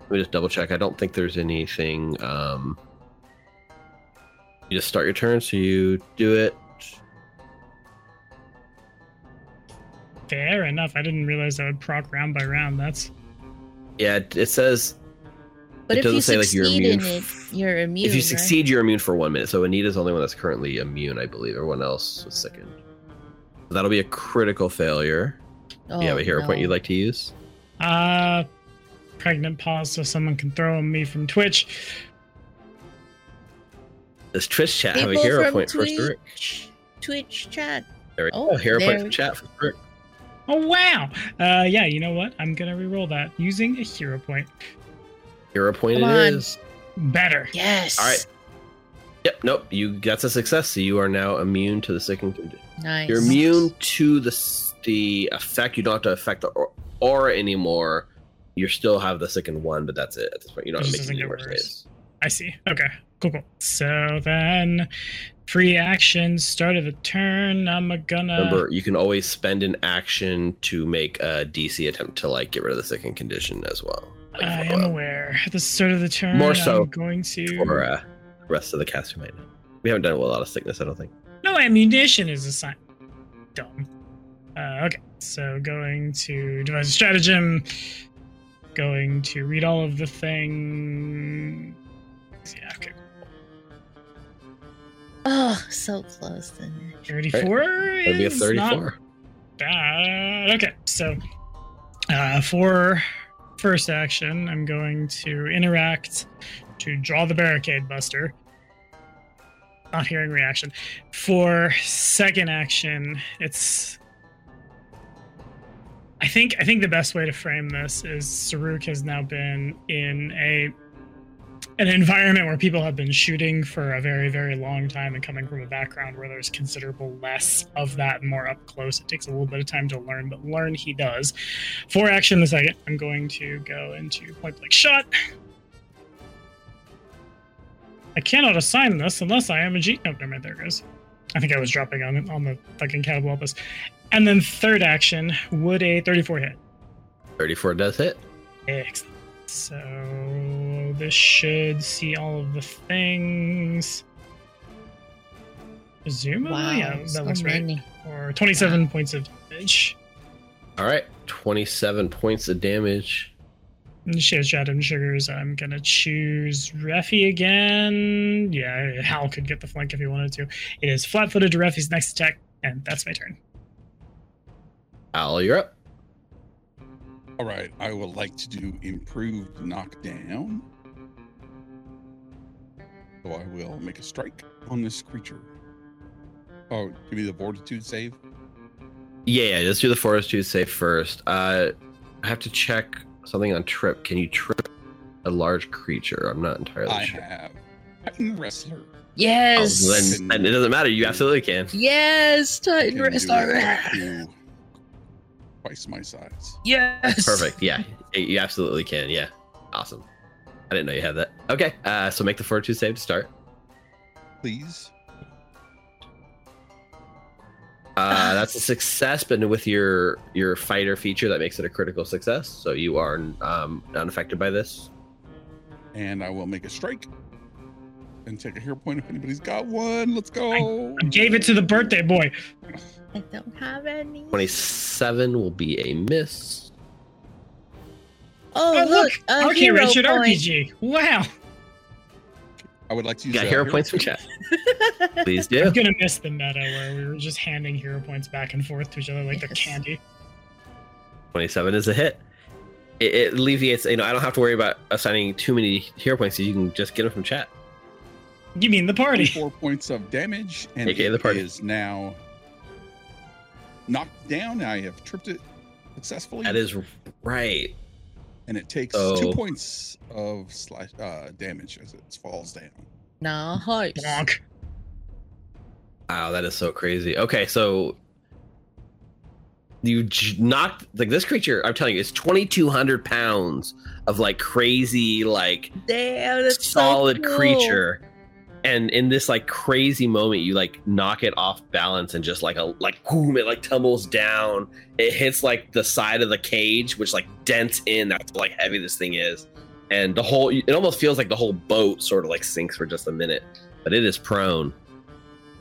Let me just double check. I don't think there's anything. Um, you just start your turn, so you do it. Fair enough. I didn't realize that would proc round by round. That's Yeah, it says But It if you doesn't say, like, you're succeed immune in it, you're immune. if you right? succeed, you're immune for one minute. So Anita's the only one that's currently immune, I believe. Everyone else was sickened. So that'll be a critical failure. oh, you have a hero point you'd like to use? uh pregnant pause so someone can throw me from Twitch. Does Twitch chat have a hero from point for Saruk? Twitch, Twitch chat. There we Oh, go. Hero there point we- for chat for Saruk. Oh wow. Uh yeah, you know what? I'm gonna re-roll that using a hero point. Hero point Come it on. is. Better. Yes. All right. Yep. Nope. You that's a success. So you are now immune to the second condition. Nice. You're immune to the the effect. You don't have to affect the aura anymore. You still have the second one, but that's it at this point. You're not It just making any more worse. saves. I see. Okay. Cool, cool. So then free action, start of the turn. I'm gonna Remember, you can always spend an action to make a DC attempt to like get rid of the second condition as well. Like, I am aware. At the start of the turn, More so I'm going to for uh, rest of the cast who might know. We haven't done a lot of sickness, I don't think. No ammunition is assigned. Dumb. Uh, okay, so going to devise a stratagem. Going to read all of the thing. Yeah, okay. Oh, so close. Then. 34 It'd be a is not 34. bad. Okay, so uh, for first action, I'm going to interact to draw the barricade buster. Not hearing reaction. For second action, it's. I think I think the best way to frame this is Saruk has now been in a an environment where people have been shooting for a very very long time and coming from a background where there's considerable less of that and more up close. It takes a little bit of time to learn but learn he does. For action the second i'm going to go into point blank shot. I cannot assign this unless i am a g oh never mind there it goes. I think i was dropping on on the fucking catapultus and then third action would a 34 hit? 34 does hit. Excellent. So this should see all of the things. Presumably, Wow, yeah, that so looks right. Or 27 points of damage. All right, 27 points of damage. Shares chat and sugars. I'm gonna choose Refi again. Yeah, Hal could get the flank if he wanted to. It is flat-footed to Refi's next attack, and that's my turn. Al, you're up. All right, I would like to do improved knockdown. So I will make a strike on this creature. Oh, give me the fortitude save. Yeah, yeah, let's do the fortitude save first. Uh, I have to check something on trip. Can you trip a large creature? I'm not entirely I sure. have Titan Wrestler. Oh, Yes. then, then it doesn't matter. You absolutely can. yes, I Titan can Wrestler. it up to Twice my size. Yes. Perfect. Yeah, you absolutely can. Yeah, awesome. I didn't know you had that. Okay, uh, so make the fortitude save to start. Please. Uh, that's a success, but with your your fighter feature, that makes it a critical success. So you are um, unaffected by this. And I will make a strike. And take a hero point if anybody's got one. Let's go. I gave it to the birthday boy. I don't have any. Twenty-seven will be a miss. Oh, Oh, look, a okay, hero Richard point. RPG. Wow. I would like to You use got a hero points from chat. Please do. I'm gonna miss the meta where we were just handing hero points back and forth to each other like they're candy. Twenty-seven is a hit. It, it alleviates. You know, I don't have to worry about assigning too many hero points. Because you can just get them from chat. You mean the party? Four points of damage, and AKA the party. is now knocked down. I have tripped it successfully. That is right. And it takes Oh. two points of slash uh, damage as it falls down. Nice. Bonk. Wow, that is so crazy. Okay, so you j- knocked like this creature. I'm telling you, it's 2,200 pounds of like crazy, like Damn, that's so solid cool. creature. And in this like crazy moment, you like knock it off balance and just like a like boom, it like tumbles down. It hits like the side of the cage, which like dents in. That's how, like heavy this thing is, and the whole it almost feels like the whole boat sort of like sinks for just a minute, but it is prone.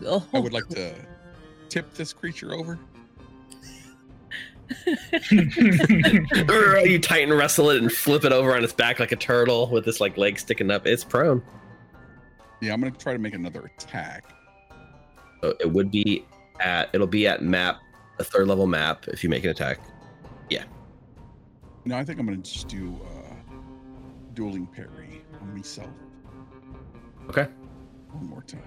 Oh, I would like to tip this creature over. You Titan wrestle it and flip it over on its back like a turtle with this like leg sticking up. It's prone. Yeah, I'm gonna try to make another attack. So it would be at it'll be at map a third level map if you make an attack. Yeah. No, I think I'm gonna just do uh, dueling parry on myself. Okay. One more time,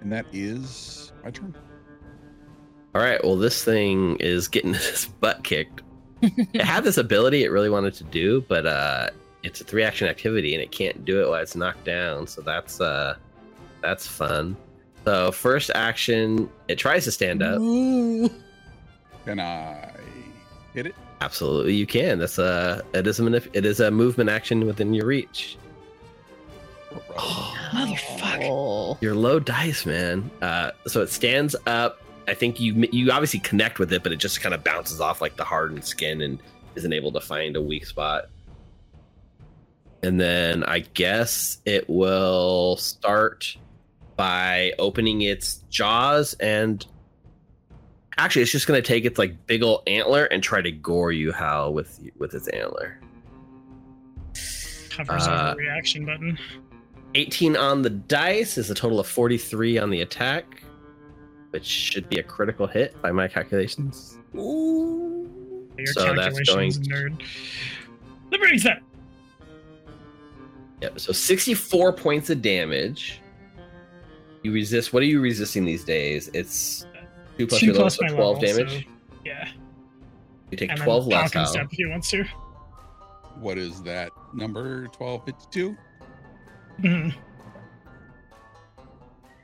and that is my turn. All right. Well, this thing is getting its butt kicked. it had this ability it really wanted to do, but uh, it's a three action activity and it can't do it while it's knocked down. So that's uh, that's fun. So first action, it tries to stand up. Ooh. Can I hit it? Absolutely, you can. That's a it is a manip- it is a movement action within your reach. Motherfucker. Oh. You're low dice, man. Uh, so it stands up. I think you you obviously connect with it, but it just kind of bounces off like the hardened skin and isn't able to find a weak spot. And then I guess it will start by opening its jaws and actually it's just going to take its like big old antler and try to gore you Hal with with its antler. Hovers Uh, the reaction button. 18 on the dice is a total of 43 on the attack, which should be a critical hit by my calculations. Ooh. Your So that's calculations, going nerd. Liberty set. Yep. So 64 points of damage. You resist. What are you resisting these days? It's two plus Two your level, so 12 level, damage. so, yeah. You take And 12 then less. Falcon Hal. step if he wants to. What is that number? Twelve fifty-two. Mhm.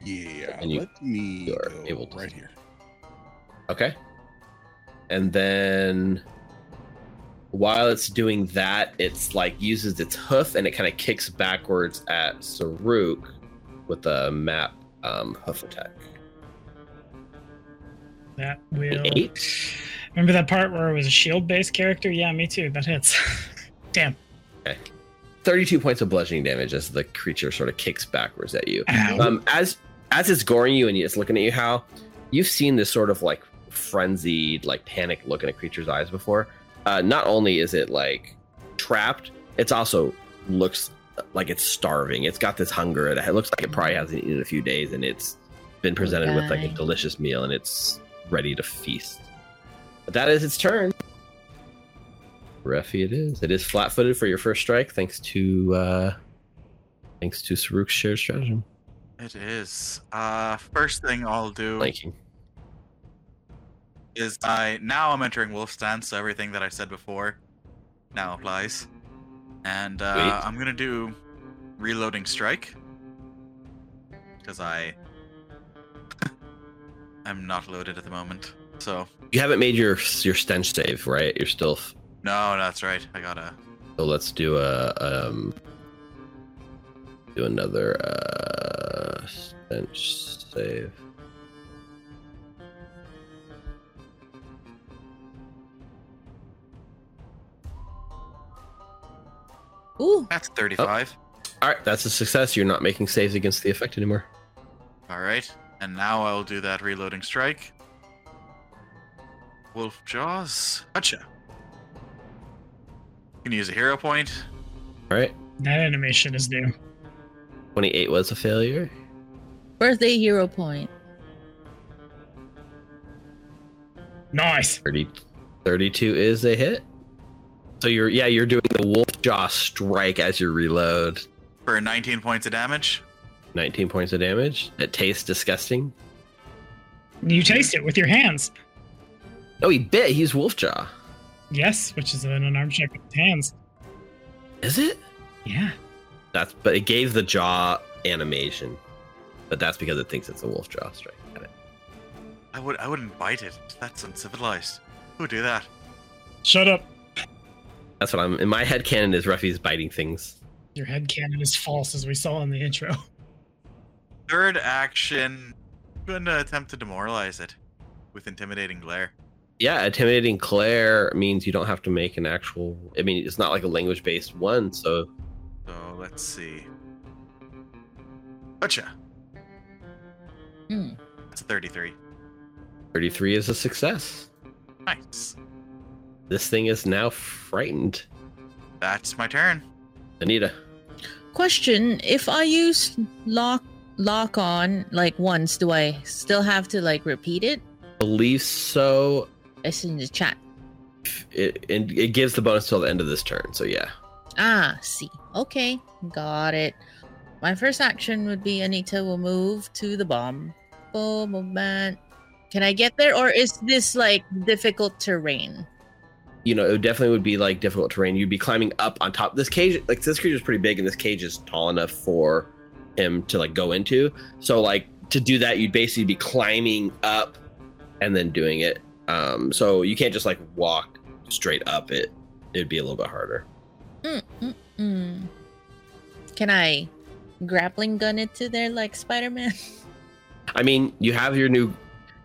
Yeah. And you- let me you are go able to- right here. Okay. And then while it's doing that, it's like uses its hoof and it kind of kicks backwards at Saruk with a map um, hoof attack. That will. Eight. Remember that part where it was a shield based character? Yeah, me too. That hits. Damn. 32 points of bludgeoning damage as the creature sort of kicks backwards at you. Ow. Um, as as it's goring you and it's looking at you, how you've seen this sort of like frenzied, like panic look in a creature's eyes before. Uh, not only is it like trapped, it's also looks like it's starving. It's got this hunger. It looks like it probably hasn't eaten in a few days, and it's been presented with like a delicious meal, and it's ready to feast. But that is its turn. Refi, it is. It is flat-footed for your first strike, thanks to uh thanks to Saruk's shared stratagem. It is. Uh, first thing I'll do Flanking. Is I now I'm entering wolf stance, so everything that I said before now applies. And uh, I'm gonna do reloading strike because I I'm not loaded at the moment. So You haven't made your your stench save, right? You're still. f- no, that's right. I gotta. So let's do a um. Do another uh stench save. Ooh, That's 35. All right, that's a success. You're not making saves against the effect anymore. All right, and now I'll do that reloading strike. Wolf Jaws. Gotcha. Can use a hero point. All right, That animation is new. 28 was a failure. birthday hero point. Nice. 30, 32 is a hit. So you're yeah you're doing the wolf jaw strike as you reload. For 19 points of damage. 19 points of damage. It tastes disgusting. You taste it with your hands. Oh, he bit. He's wolf jaw. Yes, which is an unarmed check with his hands. Is it? Yeah. That's but it gave the jaw animation, but that's because it thinks it's a wolf jaw strike. Got it. I would I wouldn't bite it. That's uncivilized. Who would do that? Shut up. That's what I'm in my head. Canon is Ruffy's biting things. Your head canon is false, as we saw in the intro. Third action. I'm going to attempt to demoralize it with intimidating glare. Yeah, intimidating glare means you don't have to make an actual. I mean, it's not like a language based one, so So let's see. Gotcha. Hmm. That's a 33. 33 is a success. Nice. This thing is now frightened. That's my turn. Anita. Question: If I use lock lock on like once, do I still have to like repeat it? Believe so. It's in the chat. It, it it gives the bonus till the end of this turn. So yeah. Ah, see. Okay, got it. My first action would be Anita will move to the bomb. Boom, movement. Can I get there, or is this like difficult terrain? You know, it definitely would be like difficult terrain. You'd be climbing up on top. This cage, like this creature's pretty big, and this cage is tall enough for him to like go into. So like to do that, you'd basically be climbing up and then doing it. Um, so you can't just like walk straight up it. It'd be a little bit harder. Mm, mm, mm. Can I grappling gun it to there like Spider Man? I mean, you have your new,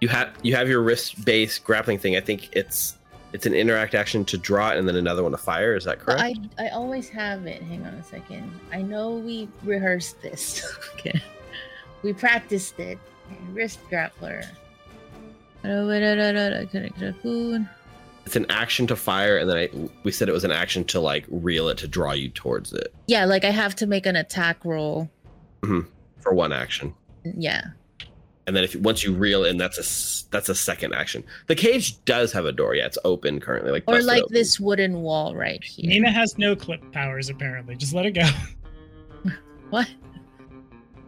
you have you have your wrist based grappling thing. I think it's It's an interact action to draw it and then another one to fire. Is that correct? I I always have it. Hang on a second. I know we rehearsed this. okay. We practiced it. Wrist grappler. It's an action to fire, and then I, we said it was an action to like reel it to draw you towards it Yeah, like I have to make an attack roll. Hmm. for one action. Yeah. And then if once you reel in, that's a s- that's a second action. The cage does have a door. Yeah, it's open currently. Like Or like open. this wooden wall right here. Nina has no clip powers apparently. Just let it go. What?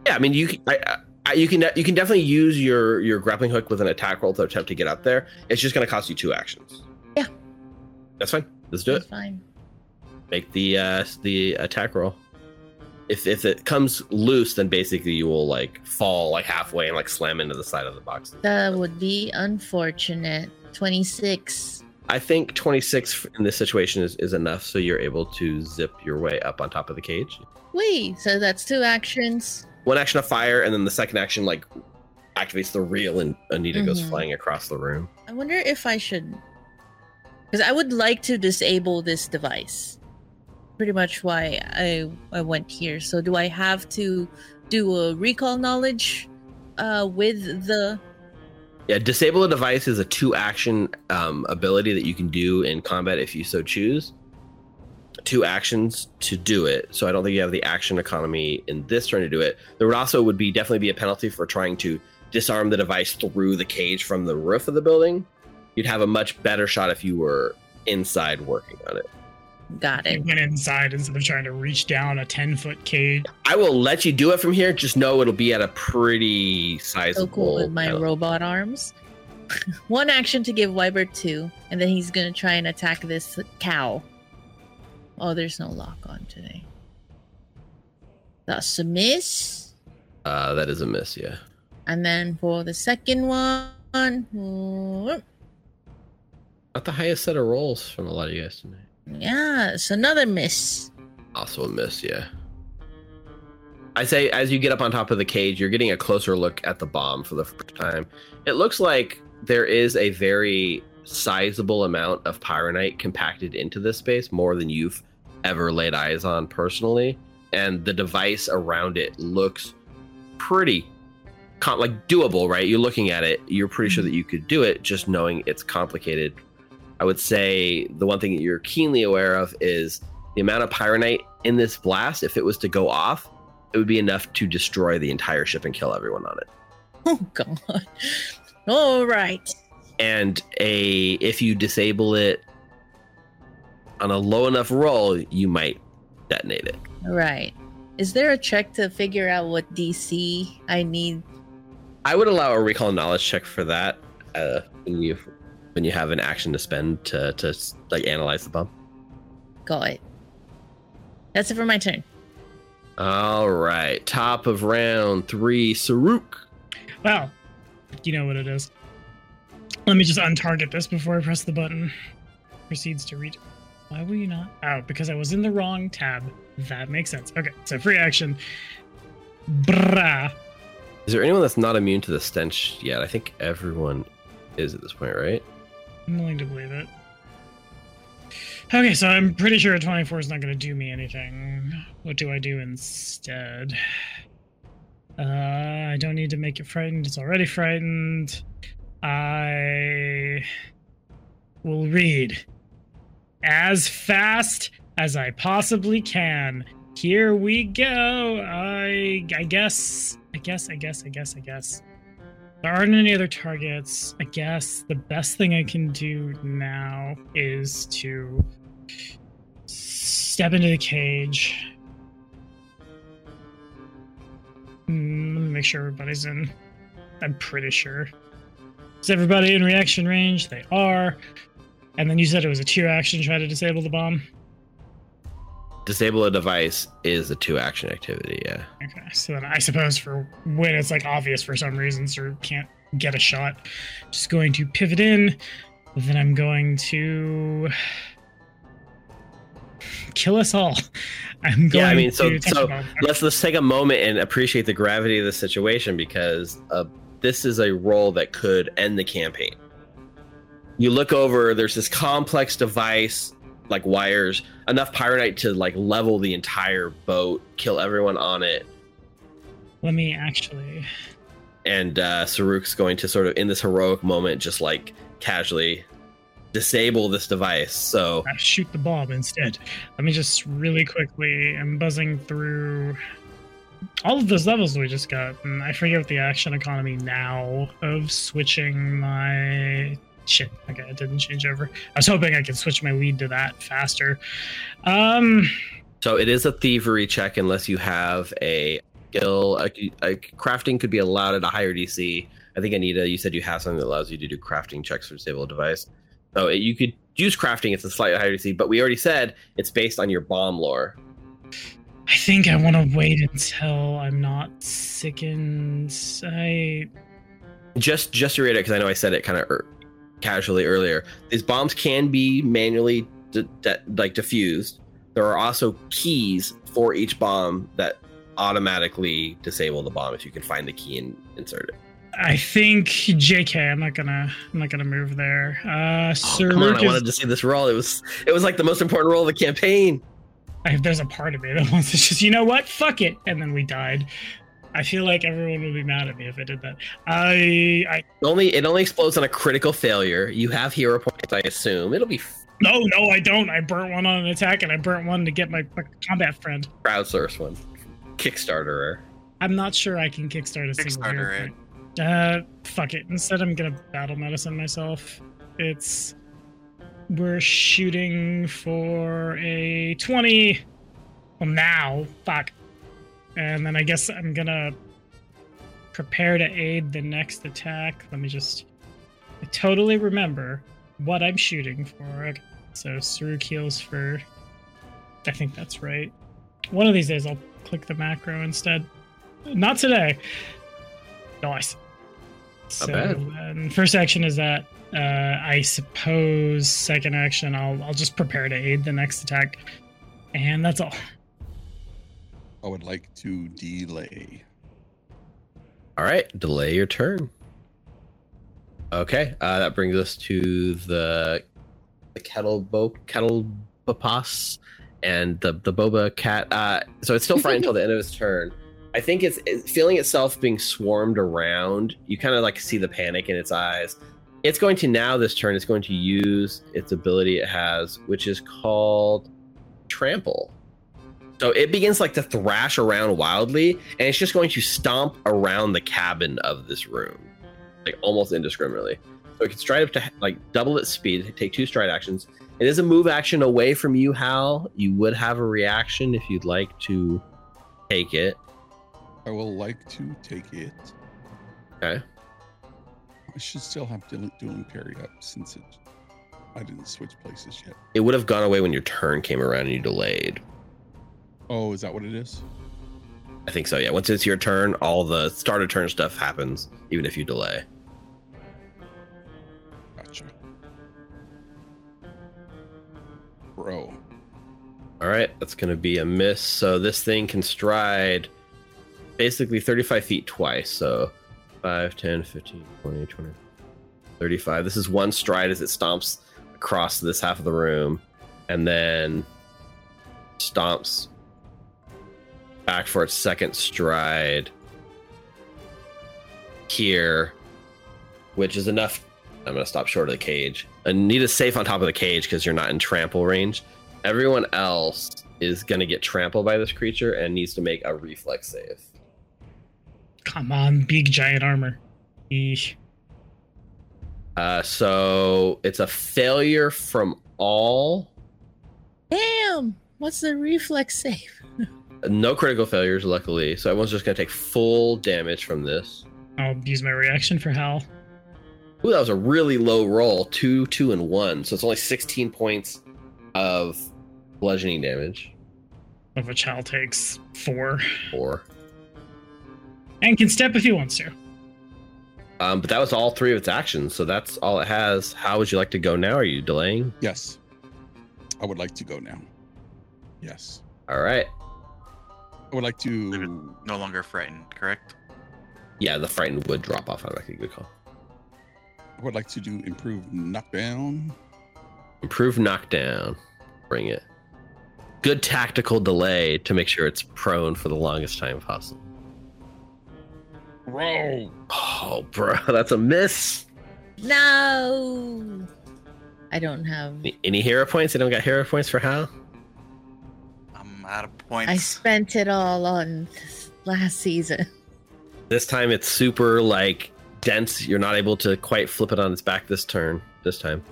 Yeah, I mean you can, I, I, you can you can definitely use your your grappling hook with an attack roll to attempt to get up there. It's just going to cost you two actions. Yeah. that's fine. Let's do it. Fine. Make the uh the attack roll. If if it comes loose, then basically you will like fall like halfway and like slam into the side of the box. That would be unfortunate. 26. I think 26 in this situation is, is enough, so you're able to zip your way up on top of the cage. Wait, so that's two actions. One action of fire, and then the second action like activates the reel, and Anita goes Mhm. flying across the room. I wonder if I should. Because I would like to disable this device. Pretty much why I I went here. So do I have to do a recall knowledge uh, with the? Yeah, disable a device is a two action um, ability that you can do in combat if you so choose. Two actions to do it. So I don't think you have the action economy in this turn to do it. There would also would be definitely be a penalty for trying to disarm the device through the cage from the roof of the building. You'd have a much better shot if you were inside working on it. Got I it. went inside instead of trying to reach down a 10 foot cage. I will let you do it from here. Just know it'll be at a pretty sizable. So cool with my penalty. robot arms. One action to give Wybert two, and then he's gonna try and attack this cow. Oh, there's no lock on today. That's a miss. Uh, that is a miss. Yeah. And then for the second one, whoop, Not the highest set of rolls from a lot of you guys tonight. Yeah, it's another miss. Also a miss, yeah. I say as you get up on top of the cage, you're getting a closer look at the bomb for the first time. It looks like there is a very sizable amount of pyronite compacted into this space, more than you've ever laid eyes on personally. And the device around it looks pretty like doable, right? You're looking at it, you're pretty sure that you could do it, just knowing it's complicated. I would say the one thing that you're keenly aware of is the amount of pyronite in this blast. If it was to go off, it would be enough to destroy the entire ship and kill everyone on it. Oh god. All right. And a if you disable it on a low enough roll, you might detonate it. All right. Is there a check to figure out what DC I need? I would allow a recall knowledge check for that uh, you when you have an action to spend to to like analyze the bomb. Got it. That's it for my turn. All right, top of round three, Saruk. Well, you know what it is. Let me just untarget this before I press the button. Proceeds to read. Why were you not? Oh, because I was in the wrong tab. That makes sense. Okay, so free action. Brah. Is there anyone that's not immune to the stench yet? I think everyone is at this point, right? I'm willing to believe it. Okay, so I'm pretty sure a 24 is not going to do me anything. What do I do instead? Uh, I don't need to make it frightened. It's already frightened. I will read as fast as I possibly can. Here we go. I I guess I guess I guess I guess I guess. There aren't any other targets. I guess the best thing I can do now is to step into the cage. Hmm, make sure everybody's in. I'm pretty sure. Is everybody in reaction range? They are. And then you said it was a two action try to disable the bomb. Disable a device is a two action activity. Yeah. Okay, so then I suppose for when it's like obvious for some reason, so can't get a shot, just going to pivot in. Then I'm going to kill us all. I'm going Yeah, I mean, so- so bomb. Let's let's take a moment and appreciate the gravity of the situation because uh, this is a role that could end the campaign. you look over. There's this complex device, like wires, enough pyronite to like level the entire boat, kill everyone on it. Let me actually. And uh, Saruk's going to sort of, in this heroic moment, just like casually disable this device. So I shoot the bomb instead. Let me just really quickly. I'm buzzing through all of those levels we just got, and I forget what the action economy now of switching my shit. Okay, it didn't change over. I was hoping I could switch my lead to that faster. Um, So it is a thievery check unless you have a skill. A, a crafting could be allowed at a higher DC. I think Anita, you said you have something that allows you to do crafting checks for disable device. So it, you could use crafting. It's a slightly higher DC, but we already said it's based on your bomb lore. I think I want to wait until I'm not sickened. I Just just to reiterate, because I know I said it kind of er, casually earlier, these bombs can be manually like diffused. There are also keys for each bomb that automatically disable the bomb if you can find the key and insert it. I think JK. I'm not gonna. I'm not gonna move there. Uh, Oh, Sir come on, I wanted to see this roll. It was it was like the most important roll of the campaign. I, there's a part of me that wants to just, you know what, fuck it, and then we died. I feel like everyone would be mad at me if I did that. I, I, only it only explodes on a critical failure. You have hero points, I assume. It'll be no, no, I don't. I burnt one on an attack, and I burnt one to get my, my combat friend. crowdsource one. Kickstarter. I'm not sure I can kickstart a single hero Kickstarter, point. Uh, fuck it. Instead, I'm gonna battle medicine myself. It's we're shooting for a twenty. Well, now, fuck. And then I guess I'm gonna prepare to aid the next attack. Let me just I totally remember what I'm shooting for. Okay. So Saruk heals for. I think that's right. One of these days, I'll click the macro instead. Not today. Nice. So bad. then first action is that. Uh, I suppose second action I'll I'll just prepare to aid the next attack, and that's all. I would like to delay. All right, delay your turn. Okay, uh, that brings us to the the kettle bo kettle papas and the the boba cat. Uh, so it's still frightened until the end of its turn. I think it's, it's feeling itself being swarmed around. You kind of like see the panic in its eyes. It's going to now this turn. It's going to use its ability it has, which is called trample. So it begins like to thrash around wildly, and it's just going to stomp around the cabin of this room, like almost indiscriminately. So it can stride up to like double its speed, take two stride actions. It is a move action away from you, Hal. You would have a reaction if you'd like to take it. I will like to take it. Okay. I should still have dueling doing parry up since it. I didn't switch places yet. It would have gone away when your turn came around and you delayed. Oh, is that what it is? I think so. Yeah. Once it's your turn, all the start of turn stuff happens, even if you delay. Gotcha. Bro. All right, that's going to be a miss. So this thing can stride basically 35 feet twice. So 5, 10, 15, 20, 20, 35. This is one stride as it stomps across this half of the room and then stomps back for its second stride here, which is enough. I'm going to stop short of the cage. Anita's safe on top of the cage because you're not in trample range. Everyone else is going to get trampled by this creature and needs to make a reflex save. Come on, big giant armor. Eesh. Uh, so it's a failure from all. Damn! What's the reflex save? No critical failures, luckily. So everyone's just going to take full damage from this. I'll use my reaction for Hal. Ooh, that was a really low roll. Two, two, and one. So it's only 16 points of bludgeoning damage. Of which Hal takes four. Four. And can step if he wants to. Um, but that was all three of its actions. So that's all it has. How would you like to go now? Are you delaying? Yes. I would like to go now. Yes. All right. I would like to. No longer frightened, correct? Yeah, the frightened would drop off automatically. Good call. I would like to do improve knockdown. Improve knockdown. Bring it. Good tactical delay to make sure it's prone for the longest time possible. Bro. Oh, bro, that's a miss. No. I don't have. Any, any hero points? I don't got hero points for Hal? I'm out of points. I spent it all on last season. This time it's super like dense. You're not able to quite flip it on its back this turn. This time.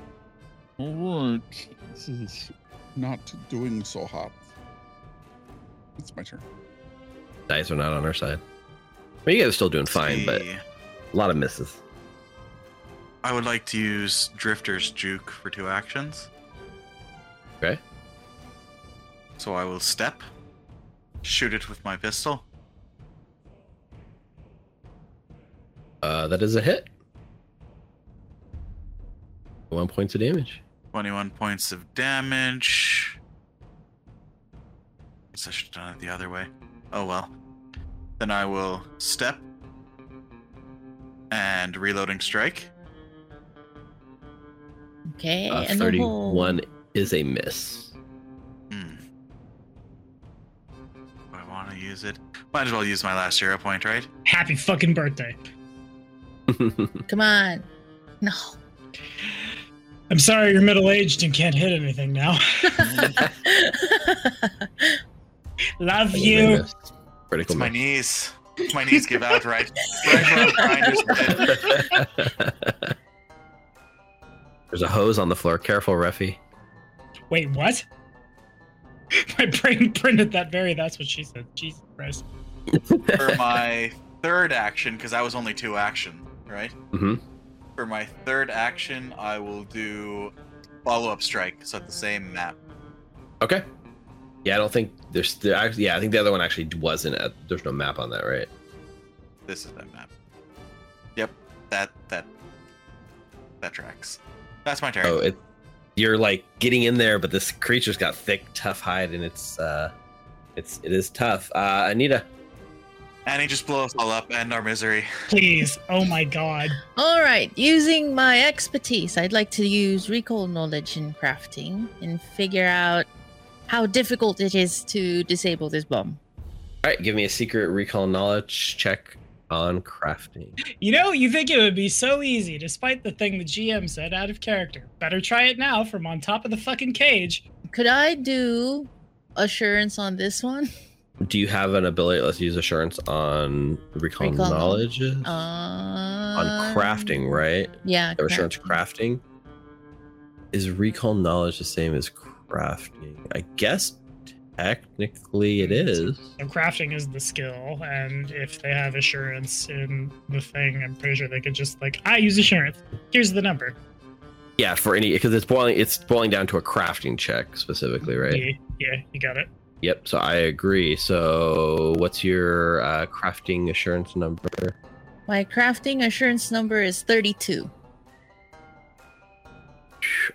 All right. This is not doing so hot. It's my turn. Dice are not on our side. Well, you guys are still doing fine, but a lot of misses. I would like to use Drifter's Juke for two actions. Okay. So I will step, shoot it with my pistol. Uh, that is a hit. One points of damage. 21 points of damage. Guess I should have done it the other way. Oh well. Then I will step and reloading strike. Okay. Uh, and the hole. 31 is a miss. Might as well use my last hero point, right? Happy fucking birthday. Come on. No. I'm sorry you're middle aged and can't hit anything now. Love you. Critical It's my knees. My knees give out, right? Right where I'm trying to split. There's a hose on the floor. Careful, Refi. Wait, what? My brain printed that very. That's what she said. Jesus Christ. For my third action, because that was only two action, right? hmm For my third action, I will do follow up strike, so at the same map. Okay. Yeah, I don't think there's. There, actually, yeah, I think the other one actually wasn't. At, there's no map on that, right? This is that map. Yep, that that that tracks. That's my turn. Oh, it. You're like getting in there, but this creature's got thick, tough hide, and it's uh, it's it is tough. Uh, Anita. And he just blows us all up, and our misery. Please. Oh my god. All right. Using my expertise, I'd like to use recall knowledge in crafting and figure out how difficult it is to disable this bomb. All right, give me a secret recall knowledge check on crafting. You know, you think it would be so easy, despite the thing the GM said out of character. Better try it now from on top of the fucking cage. Could I do assurance on this one? Do you have an ability? Let's use assurance on recall, Recall knowledge Uh, on crafting, right? Yeah. Or assurance crafting. Is recall knowledge the same as crafting? I guess technically it is. So crafting is the skill, and if they have assurance in the thing, I'm pretty sure they could just like, I use assurance. Here's the number. Yeah, for any because it's boiling. It's boiling down to a crafting check specifically, right? Yeah, yeah, you got it. Yep. So I agree. So what's your uh, crafting assurance number? My crafting assurance number is 32.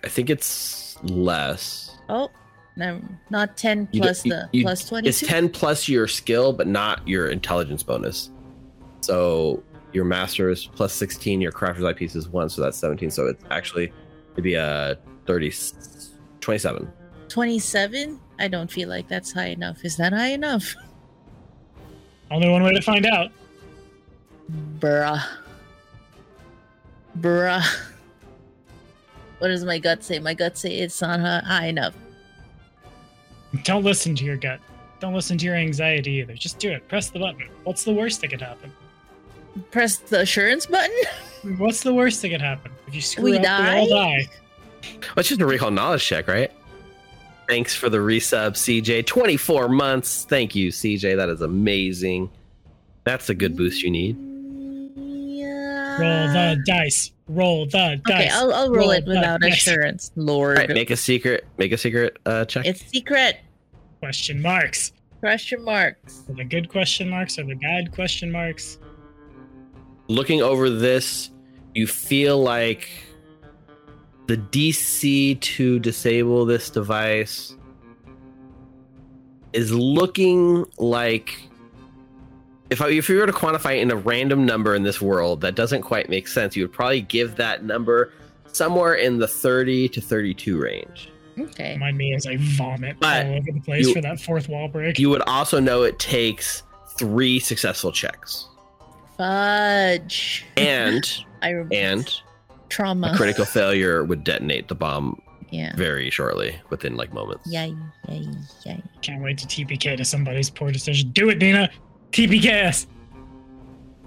I think it's less. Oh, no, not 10 plus don't- the you- plus 22. It's 10 plus your skill, but not your intelligence bonus. So your master is plus 16, your crafter's eye piece is 1, so that's 17. So it's actually maybe a 30, 27. 27? I don't feel like that's high enough. Is that high enough? Only one way to find out. Bruh. Bruh. What does my gut say? My gut say it's not hi- high enough. Don't listen to your gut. Don't listen to your anxiety either. Just do it. Press the button. What's the worst that could happen? Press the assurance button? What's the worst that could happen? If you screw We up, we all die? die. That's just a recall knowledge check, right? Thanks for the resub, CJ. 24 months. Thank you, CJ. That is amazing. That's a good boost you need. Yeah. Roll the dice. Roll the dice. Okay, I'll, I'll roll, Roll it without dice. assurance. All Lord. right, make a secret. Make a secret uh, check. it's secret. Question marks. Question marks. Are the good question marks or the bad question marks? looking over this, you feel like the DC to disable this device is looking like if I, if you were to quantify it in a random number in this world that doesn't quite make sense, you would probably give that number somewhere in the 30 to 32 range. Okay. Remind me as I vomit But all over the place you- for that fourth wall break. You would also know it takes three successful checks Fudge. and I remember. and trauma. a critical failure would detonate the bomb Yeah. very shortly within like moments. Yay, yay, yay. Can't wait to TPK to somebody's poor decision. Do it, Dina. TPKS.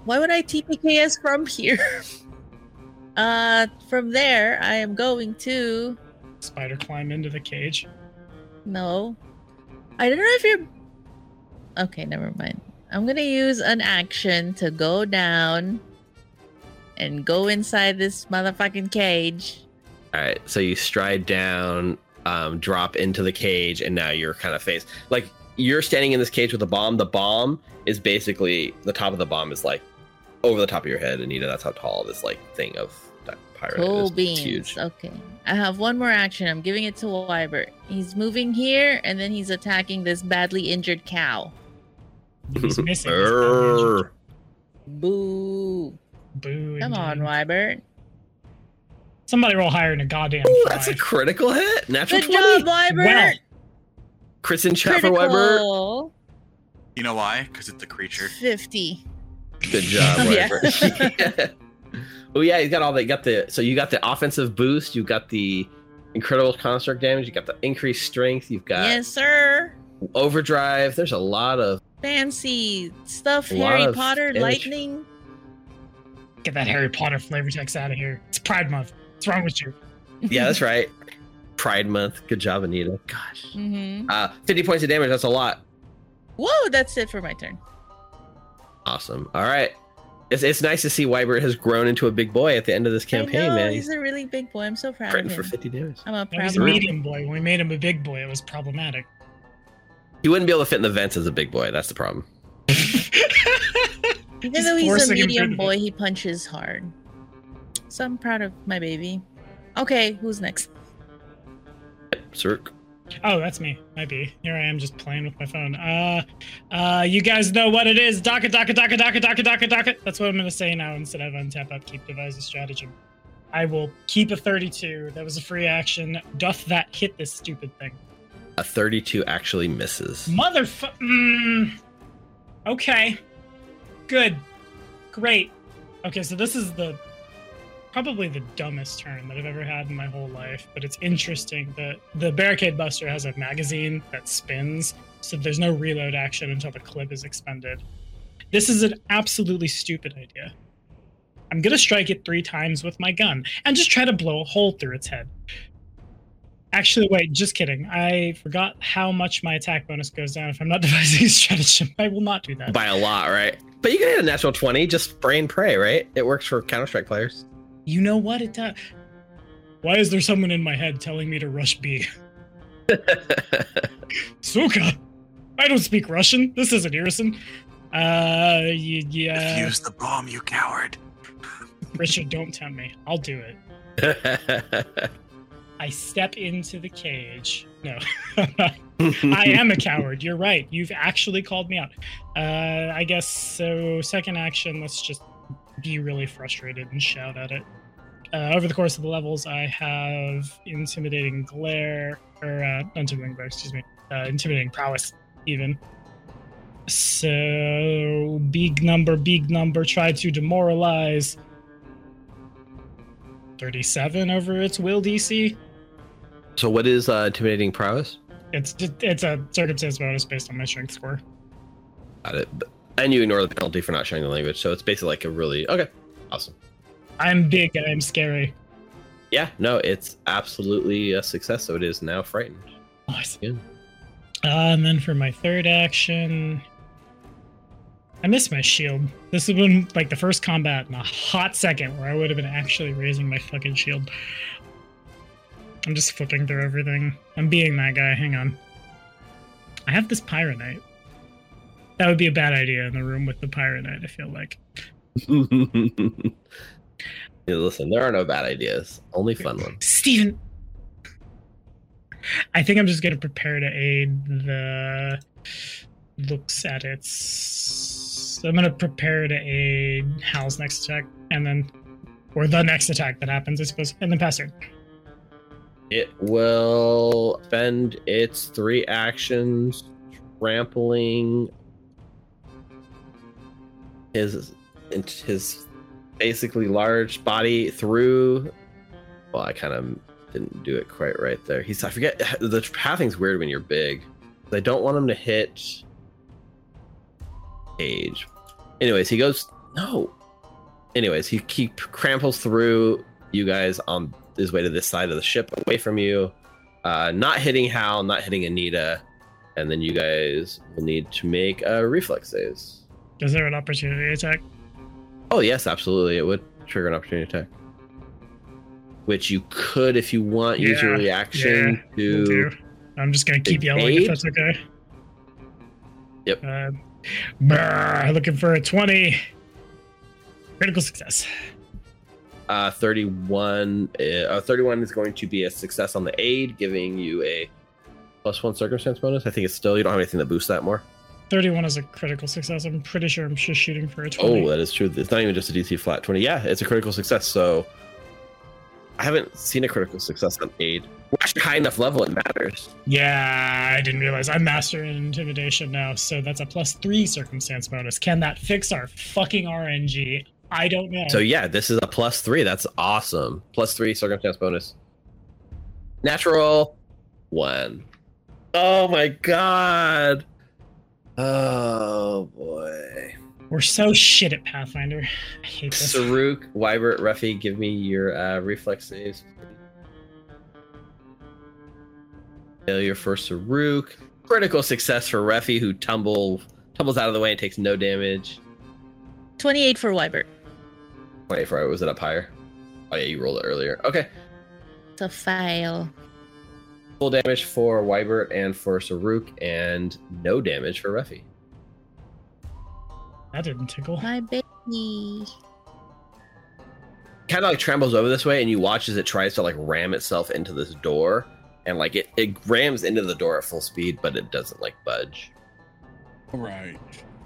Why would I TPKS from here? uh, from there, I am going to. Spider climb into the cage. No. I don't know if you're. Okay, never mind. I'm gonna use an action to go down and go inside this motherfucking cage. All right, so you stride down, um, drop into the cage, and now you're kind of face like you're standing in this cage with a bomb. The bomb is basically the top of the bomb is like over the top of your head, Anita. That's how tall this like thing of that pirate Cool is. beans. It's huge. Okay. I have one more action. I'm giving it to Wybert. He's moving here and then he's attacking this badly injured cow. He's missing. Boo. Boo. Come on, indeed. Wybert. Somebody roll higher than a goddamn Ooh, that's a critical hit. Natural Good 20. job, Wybert. Well, Chris and chat for Weber. You know why? Because it's a creature. 50. Good job, Oh, yeah. Weber. oh yeah, you got all the you got the so you got the offensive boost, you got the incredible construct damage, you got the increased strength, you've got yes, sir. overdrive. There's a lot of Fancy stuff, A Harry Potter, damage. lightning. Get that Harry Potter flavor text out of here. It's Pride Month. What's wrong with you? yeah, that's right. Pride Month. Good job, Anita. Gosh, hmm uh, 50 points of damage. That's a lot. Whoa, that's it for my turn. Awesome. All right. It's, it's nice to see Wybert has grown into a big boy at the end of this campaign, I know, man. he's He's a really big boy. I'm so proud fighting of for 50 damage. I'm a No, proud he's a medium boy. When we made him a big boy, it was problematic. He wouldn't be able to fit in the vents as a big boy. That's the problem. Even He's though he's a medium boy, he punches hard. So I'm proud of my baby. Okay, who's next? Cirque. Oh, that's me. Might be. Here I am just playing with my phone. Uh uh you guys know what it is. Daka daka daka daka daka daka daka. That's what I'm gonna say now instead of untap upkeep devise a stratagem. I will keep a 32. That was a free action. Doth that hit this stupid thing? A 32 actually misses. Motherfucker. Mm. Okay. Good. Great. Okay, so this is the probably the dumbest turn that I've ever had in my whole life, but it's interesting that the Barricade Buster has a magazine that spins, so there's no reload action until the clip is expended. This is an absolutely stupid idea. I'm gonna strike it three times with my gun and just try to blow a hole through its head. Actually, wait, just kidding. I forgot how much my attack bonus goes down if I'm not devising a stratagem. I will not do that. By a lot, right? But you can hit a natural 20, just spray and pray, right? It works for Counter Strike players. You know what it does? Why is there someone in my head telling me to rush B? Suka! I don't speak Russian. This isn't Irison. Uh, y- yeah. Use the bomb, you coward. Richard, don't tempt me. I'll do it. I step into the cage. No. I am a coward. You're right. You've actually called me out. Uh, I guess so. Second action, let's just be really frustrated and shout at it. Uh, over the course of the levels, I have intimidating glare, or uh, not intimidating glare, excuse me, uh, intimidating prowess, even. So, big number, big number, try to demoralize. 37 over its will DC. So, what is uh, intimidating prowess? It's it's a circumstance bonus based on my strength score. Got it. And you ignore the penalty for not sharing the language, so it's basically like a really okay, awesome. I'm big and I'm scary. Yeah, no, it's absolutely a success. So it is now frightened. Nice. Good. Uh, and then for my third action, I miss my shield. This has been like the first combat in a hot second where I would have been actually raising my fucking shield. I'm just flipping through everything. I'm being that guy. Hang on. I have this Pyronite. That would be a bad idea in the room with the Pyronite, I feel like. Yeah, listen, there are no bad ideas, only fun ones. Steven! I think I'm just going to prepare to aid the looks at its So I'm gonna prepare to aid Hal's next attack, and then, or the next attack that happens, I suppose, and then pass turn. It will spend its three actions trampling his his basically large body through. Well, I kind of didn't do it quite right there. He's I forget the pathing's weird when you're big. I don't want him to hit age. Anyways, he goes no. Anyways, he keep cramples through you guys on his way to this side of the ship, away from you, uh, not hitting Hal, not hitting Anita, and then you guys will need to make a reflex saves. Is there an opportunity attack? Oh yes, absolutely, it would trigger an opportunity attack. Which you could, if you want, use your reaction Will to. I'm just gonna keep yelling if that's okay. Yep. Uh, brr, looking for a 20. Critical success. Uh, 31. Uh, uh, 31 is going to be a success on the aid, giving you a plus one circumstance bonus. I think it's still you don't have anything that boosts that more. 31 is a critical success. I'm pretty sure I'm just shooting for a 20. Oh, that is true. It's not even just a DC flat 20. Yeah, it's a critical success. So I haven't seen a critical success on aid. We're actually high enough level, it matters. Yeah, I didn't realize I'm master in intimidation now, so that's a plus three circumstance bonus. Can that fix our fucking RNG? I don't know. So yeah, this is a plus three. That's awesome. Plus three circumstance bonus. Natural one. Oh my god. Oh boy. We're so shit at Pathfinder. I hate this. Saruk, Wybert, Ruffy, give me your uh, reflex saves. Failure for Saruk. Critical success for Ruffy, who tumble tumbles out of the way and takes no damage. 28 for Wybert. Wait for it. Was it up higher? Oh yeah, you rolled it earlier. Okay. It's a fail. Full damage for Wybert and for Saruk, and no damage for Ruffy. That didn't tickle. My baby. Kind of like trembles over this way, and you watch as it tries to like ram itself into this door, and like it, it rams into the door at full speed, but it doesn't like budge. All right.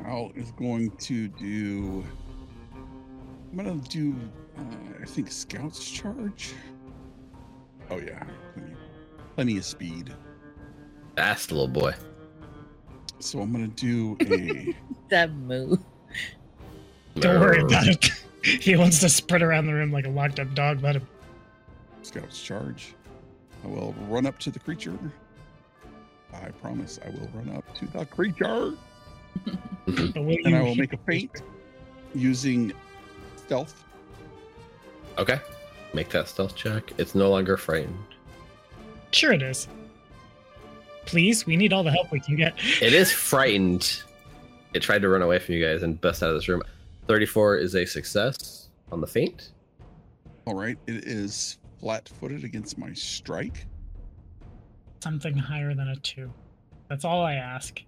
Al is going to do. I'm gonna do. Uh, I think Scouts charge. Oh yeah, plenty, plenty of speed. Fast little boy. So I'm gonna do a. That move. Don't worry about it. he wants to spread around the room like a locked up dog. Let him. Scouts charge. I will run up to the creature. I promise I will run up to the creature. And I will make a feint using stealth. Okay. Make that stealth check. It's no longer frightened. Sure, it is. Please, we need all the help we can get. It is frightened. It tried to run away from you guys and bust out of this room. 34 is a success on the feint. All right. It is flat footed against my strike. Something higher than a two. That's all I ask.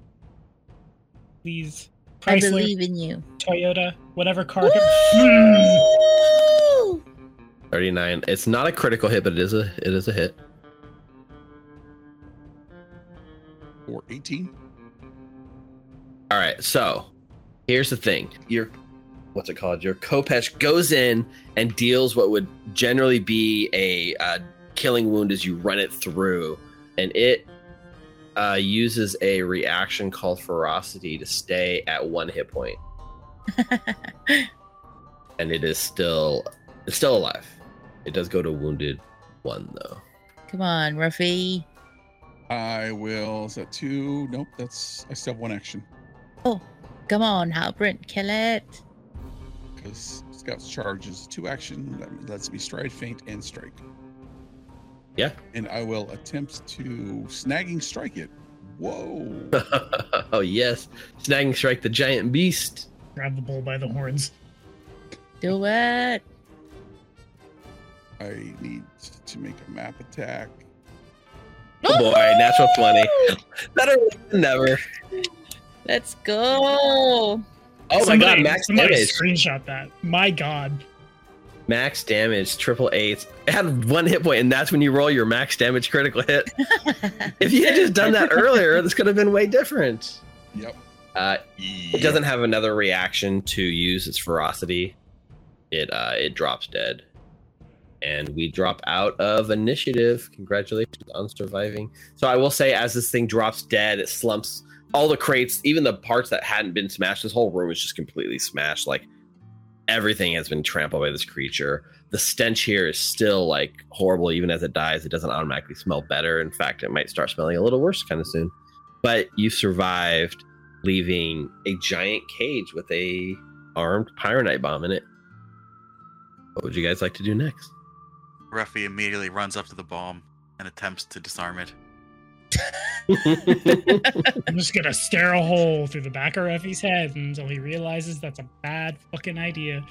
Please, I Chrysler, believe in you. Toyota, whatever car. Can... Woo! 39. It's not a critical hit, but it is a it is a hit. Or 18. All right, so here's the thing. Your what's it called? Your Khopesh goes in and deals what would generally be a uh, killing wound as you run it through, and it uh, uses a reaction called Ferocity to stay at one hit point, and it is still it's still alive. It does go to wounded one though. Come on, Ruffy. I will. Is that two? Nope. That's. I still have one action Oh, Come on, Halbrint, kill it. because Scouts charge is two action. That lets me stride, feint, and strike. Yeah. And I will attempt to snagging strike it. Whoa. oh yes, snagging strike the giant beast. Grab the bull by the horns. Do it. I need to make a map attack. Oh boy, natural twenty. Better late than never. Let's go. Oh my god, max somebody damage. Screenshot that. My god. Max damage, triple eights. It had one hit point, and that's when you roll your max damage critical hit. If you had just done that earlier, this could have been way different. Yep. Uh, it doesn't have another reaction to use its ferocity. It uh, it drops dead, and we drop out of initiative. Congratulations on surviving. So I will say, as this thing drops dead, it slumps. All the crates, even the parts that hadn't been smashed, this whole room is just completely smashed. Like everything has been trampled by this creature. The stench here is still like horrible. Even as it dies, it doesn't automatically smell better. In fact, it might start smelling a little worse kind of soon. But you survived leaving a giant cage with a armed pyronite bomb in it. What would you guys like to do next? Ruffy immediately runs up to the bomb and attempts to disarm it. I'm just gonna stare a hole through the back of Ruffy's head until he realizes that's a bad fucking idea.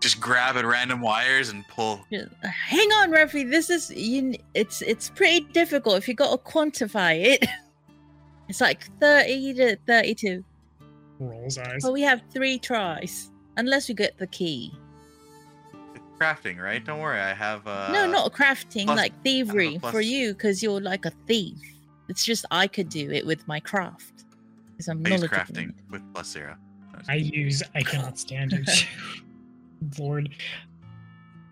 Just grab at random wires and pull. Hang on, Ruffy. This is you. It's it's pretty difficult if you got to quantify it. It's like thirty to thirty-two. Rolls eyes. But we have three tries, unless we get the key. It's crafting, right? Don't worry, I have. Uh, no, not crafting, plus- like thievery plus- for you, because you're like a thief. It's just I could do it with my craft. Because I'm I use knowledgeable. crafting with plus zero. No, I use I cannot stand it. Lord.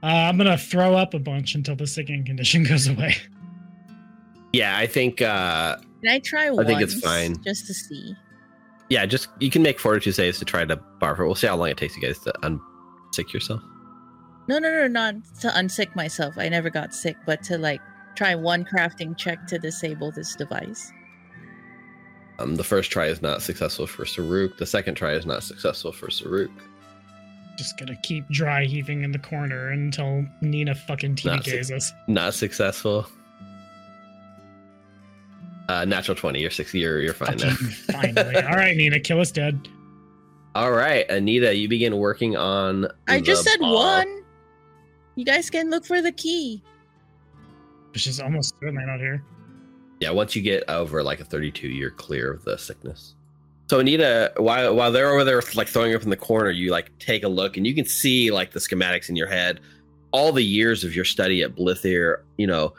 Uh, I'm gonna throw up a bunch until the sickening condition goes away. yeah, I think. uh Can I try one? I think it's fine. just to see? Yeah, just you can make fortitude saves to try to barf it. We'll see how long it takes you guys to unsick yourself. No, no, no, not to unsick myself. I never got sick, but to like try one crafting check to disable this device. Um, the first try is not successful for Saruk. The second try is not successful for Saruk. Just gonna keep dry heaving in the corner until Nina fucking Not TDKs us. Not successful. Uh, natural twenty. You're six. You're you're fine now. Finally. All right, Nina, kill us dead. All right, Anita, you begin working on. I just said bomb. one. You guys can look for the key. Is almost certainly not here. Yeah, once you get over like a 32, you're clear of the sickness. So Anita, while while they're over there like throwing up in the corner, you like take a look and you can see like the schematics in your head, all the years of your study at Blithir, you know,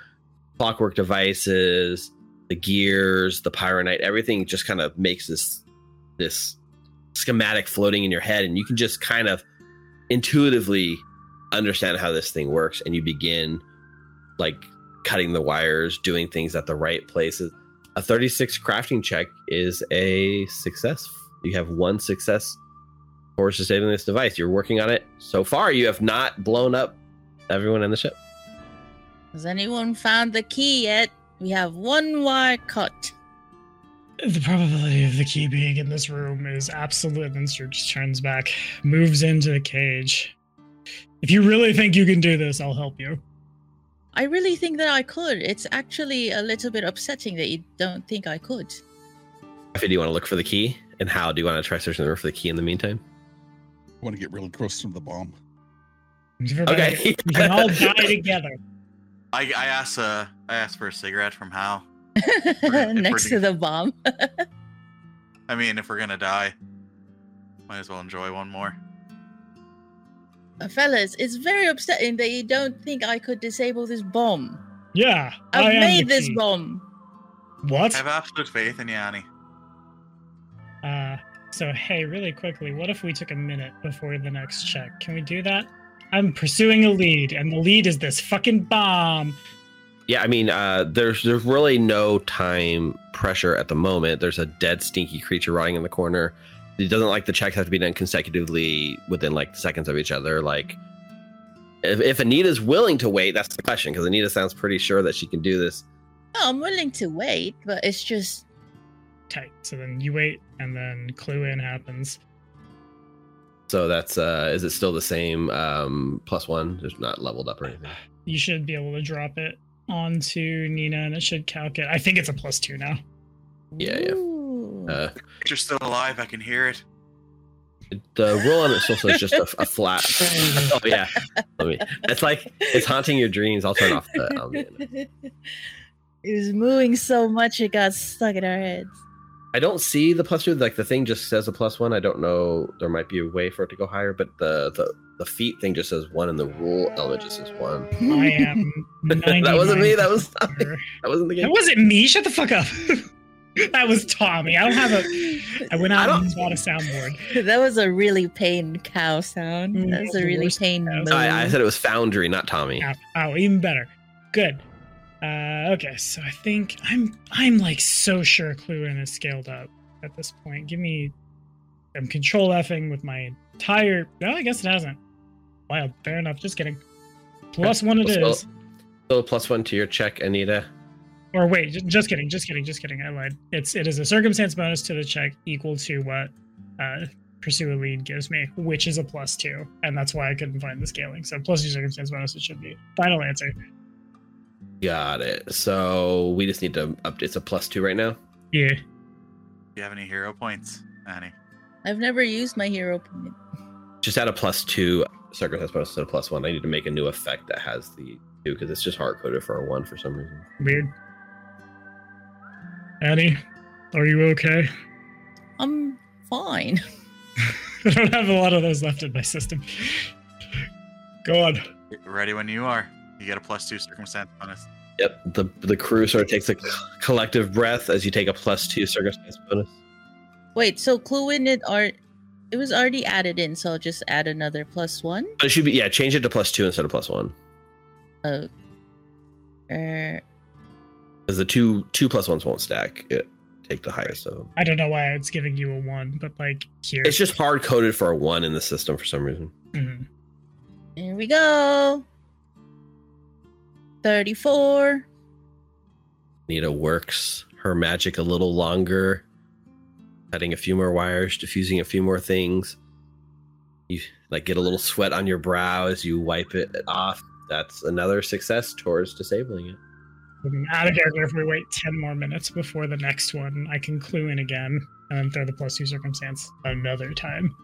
clockwork devices, the gears, the pyronite, everything just kind of makes this this schematic floating in your head, and you can just kind of intuitively understand how this thing works, and you begin like cutting the wires, doing things at the right places. A 36 crafting check is a success. You have one success towards disabling this device. You're working on it. So far, you have not blown up everyone in the ship. Has anyone found the key yet? We have one wire cut. The probability of the key being in this room is absolute. And Sir turns back, moves into the cage. If you really think you can do this, I'll help you. I really think that I could. It's actually a little bit upsetting that you don't think I could. If do you want to look for the key, and how do you want to try searching the room for the key in the meantime? I want to get really close to the bomb. Everybody- Okay. We can all die together. I, I asked uh I asked for a cigarette from Hal. Next to the bomb. I mean, if we're gonna die, might as well enjoy one more. Uh, Fellas, it's very upsetting that you don't think I could disable this bomb. Yeah, I I've am made the this key. bomb. What? I have absolute faith in Yanni. Uh, so hey, really quickly, what if we took a minute before the next check? Can we do that? I'm pursuing a lead, and the lead is this fucking bomb. Yeah, I mean, uh, there's there's really no time pressure at the moment. There's a dead, stinky creature rotting in the corner. It doesn't like the checks have to be done consecutively within like seconds of each other. Like, if, if Anita's willing to wait, that's the question. Because Anita sounds pretty sure that she can do this. No, I'm willing to wait, but it's just Tight. So then you wait, and then clue in happens. So that's uh, is it still the same um, plus one? Just not leveled up or anything. You should be able to drop it onto Nina, and it should calc it. I think it's a plus two now. Yeah, yeah. Ooh. Uh, You're still alive. I can hear it. the roll on it still says just a, a flat. oh yeah, let me. It's like it's haunting your dreams. I'll turn off the. Um, it was moving so much it got stuck in our heads. I don't see the plus two. Like the thing just says a plus one. I don't know. There might be a way for it to go higher, but the the, the feat thing just says one, and the rule element just says one. I am. That wasn't me, that was 99% That wasn't the game. That wasn't me. Shut the fuck up. That was Tommy. I don't have a. I went out don't- and bought a soundboard. that was a really pain cow sound. Mm, That was a really worst pain. cow moo. I, I said it was Foundry, not Tommy. Oh, oh, even better. Good. Uh, okay, so I think I'm I'm like so sure Cluin is scaled up at this point. Give me I'm control effing with my entire no, I guess it hasn't. Wild, fair enough, just kidding. Plus one it Well, is. Still a plus one to your check, Anita. Or wait, j- just kidding, just kidding, just kidding. I lied. It's it is a circumstance bonus to the check equal to what uh pursue a lead gives me, which is a plus two, and that's why I couldn't find the scaling. So plus two circumstance bonus it should be. Final answer. Got it. So we just need to update. It's a plus two right now. Yeah. Do you have any hero points, Annie? I've never used my hero point. Just add a plus two circumstance bonus to a plus one. I need to make a new effect that has the two because it's just hard coded for a one for some reason. Weird. Annie, are you okay? I'm fine. I don't have a lot of those left in my system. Go on. Ready when you are. You get a plus two circumstance bonus. Yep. The the crew sort of takes a collective breath as you take a plus two circumstance bonus. Wait, so clue in it are it was already added in, so I'll just add another plus one. But it should be yeah. Change it to plus two instead of plus one Oh. Uh, because the two two plus ones won't stack. It take the highest. So I don't know why it's giving you a one, but like here. it's just hard coded for a one in the system for some reason. Mhm. here we go. 34. Nita works her magic a little longer, cutting a few more wires, diffusing a few more things. You like get a little sweat on your brow as you wipe it off. That's another success towards disabling it. Um, Out of character, if we wait 10 more minutes before the next one, I can clue in again and then throw the plus two circumstance another time.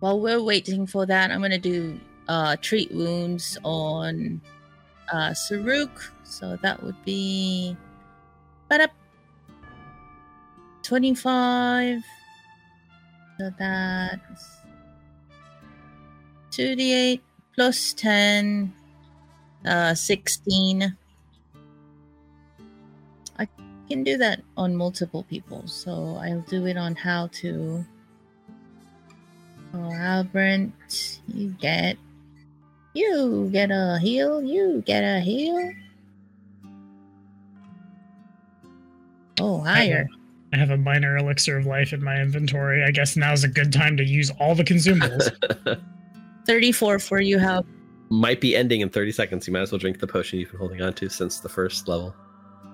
While we're waiting for that, I'm gonna do uh treat wounds on uh Saruk. So that would be ba 25. So that's 2d8 plus 10 uh 16. I can do that on multiple people, so I'll do it on how to Oh, Albert, you get you get a heal. You get a heal. Oh, higher. I have a minor elixir of life in my inventory. I guess now's a good time to use all the consumables. Thirty-four for you. How? Might be ending in 30 seconds. You might as well drink the potion you've been holding on to since the first level.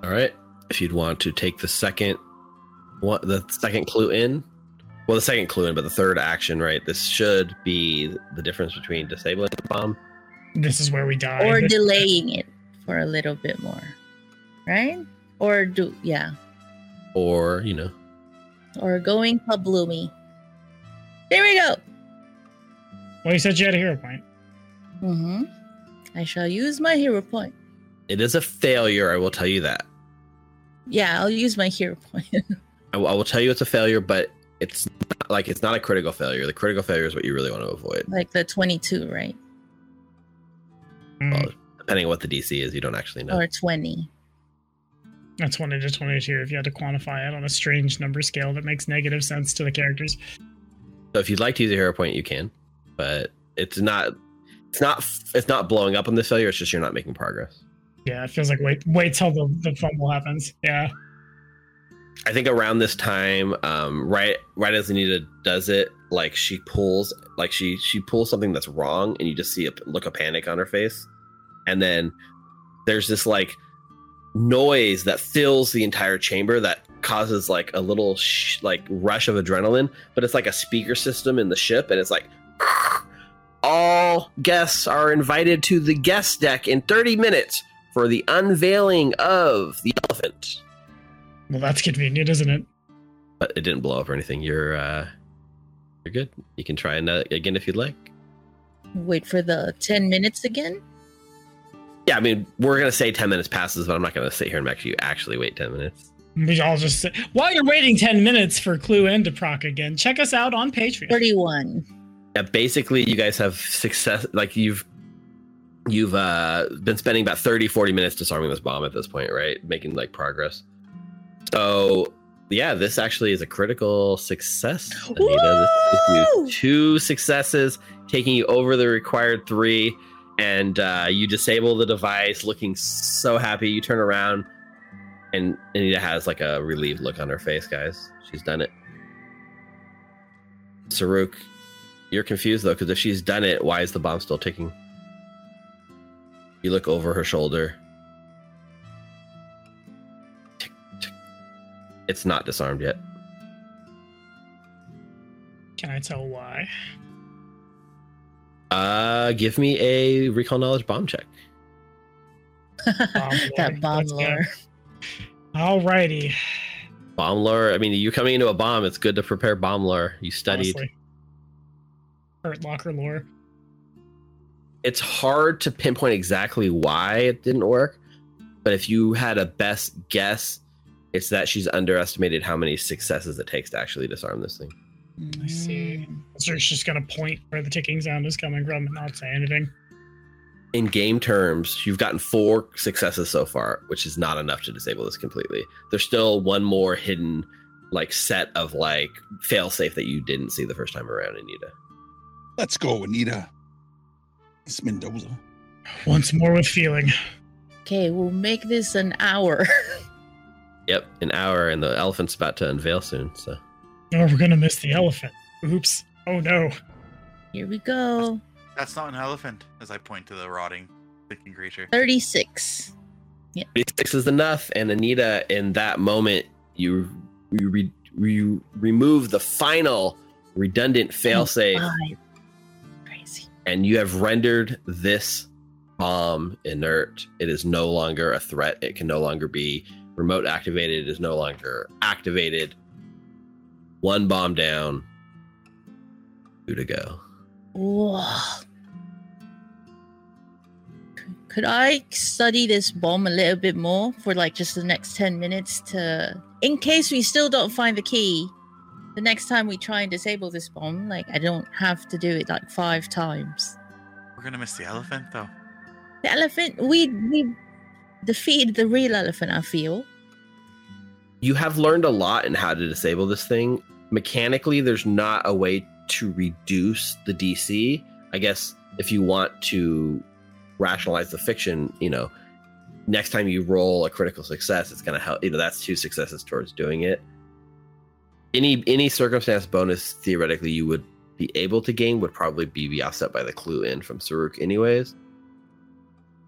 All right. If you'd want to take the second what the second clue in, well, the second clue in, but the third action, right? This should be the difference between disabling the bomb this is where we die. Or This- delaying it for a little bit more, right? Or do yeah, or, you know, or going kabloomy. There we go. Well, you said you had a hero point. Mm-hmm. I shall use my hero point. it is a failure. I will tell you that. Yeah, I'll use my hero point. I will, I will tell you it's a failure, but it's not, like it's not a critical failure. The critical failure is what you really want to avoid. like the twenty-two, right? Mm, Well, depending on what the DC is, you don't actually know. Or twenty. That's 20 to 22 if you had to quantify it on a strange number scale that makes negative sense to the characters. So if you'd like to use a hero point, you can, but it's not. It's not. It's not blowing up on this failure. It's just you're not making progress. Yeah, it feels like wait wait till the, the fumble happens. Yeah. I think around this time, um, right, right as Anita does it, like she pulls, like she she pulls something that's wrong, and you just see a look of panic on her face, and then there's this like noise that fills the entire chamber that causes like a little sh- like rush of adrenaline, but it's like a speaker system in the ship, and it's like. All guests are invited to the guest deck in 30 minutes for the unveiling of the elephant. Well, that's convenient, isn't it? but it didn't blow up or anything. You're uh, you're good. You can try another again if you'd like. Wait for the ten minutes again. Yeah, I mean we're gonna say ten minutes passes, but I'm not gonna sit here and make you actually wait ten minutes. We all just say, while you're waiting 10 minutes for Clue and to proc again, check us out on Patreon. Thirty-one. Yeah, basically you guys have success. Like you've you've uh been spending about 30, 40 minutes disarming this bomb at this point, right? Making like progress. So yeah, this actually is a critical success, Anita. This gives you two successes, taking you over the required three, and uh, you disable the device, looking so happy. You turn around, and Anita has like a relieved look on her face, guys. She's done it. Saruk, you're confused though, because if she's done it, why is the bomb still ticking? You look over her shoulder. Tick, tick. It's not disarmed yet. Can I tell why? Uh, give me a recall knowledge bomb check. Bomb that bomb Let's go. lore. Alrighty. Bomb lore. I mean, you coming into a bomb. It's good to prepare bomb lore. You studied. honestly. Hurt locker lore. It's hard to pinpoint exactly why it didn't work, but if you had a best guess, it's that she's underestimated how many successes it takes to actually disarm this thing. I see. Mm. So she's just gonna point where the ticking sound is coming from and not say anything. In game terms, you've gotten four successes so far, which is not enough to disable this completely. There's still one more hidden, like set of like fail safe that you didn't see the first time around, Anita. Let's go, Anita. It's Mendoza. Once more with feeling. Okay, we'll make this an hour. Yep, an hour, and the elephant's about to unveil soon. So Oh, we're gonna miss the elephant. Oops. Oh no. Here we go. That's not an elephant, as I point to the rotting, thinking creature. 36. six is enough, and Anita, in that moment, you you, re, you remove the final redundant failsafe, Five. And you have rendered this bomb inert. It is no longer a threat. It can no longer be remote activated. It is no longer activated. One bomb down. Two to go. Could I study this bomb a little bit more for like just the next 10 minutes to, in case we still don't find the key, the next time we try and disable this bomb, like I don't have to do it like five times. We're gonna miss the elephant, though. The elephant, we, we defeated the real elephant, I feel. you have learned a lot in how to disable this thing. Mechanically, there's not a way to reduce the DC. I guess if you want to rationalize the fiction, you know, next time you roll a critical success, it's going to help. You know, that's two successes towards doing it. Any any circumstance bonus theoretically you would be able to gain would probably be, offset by the clue in from Saruk, anyways.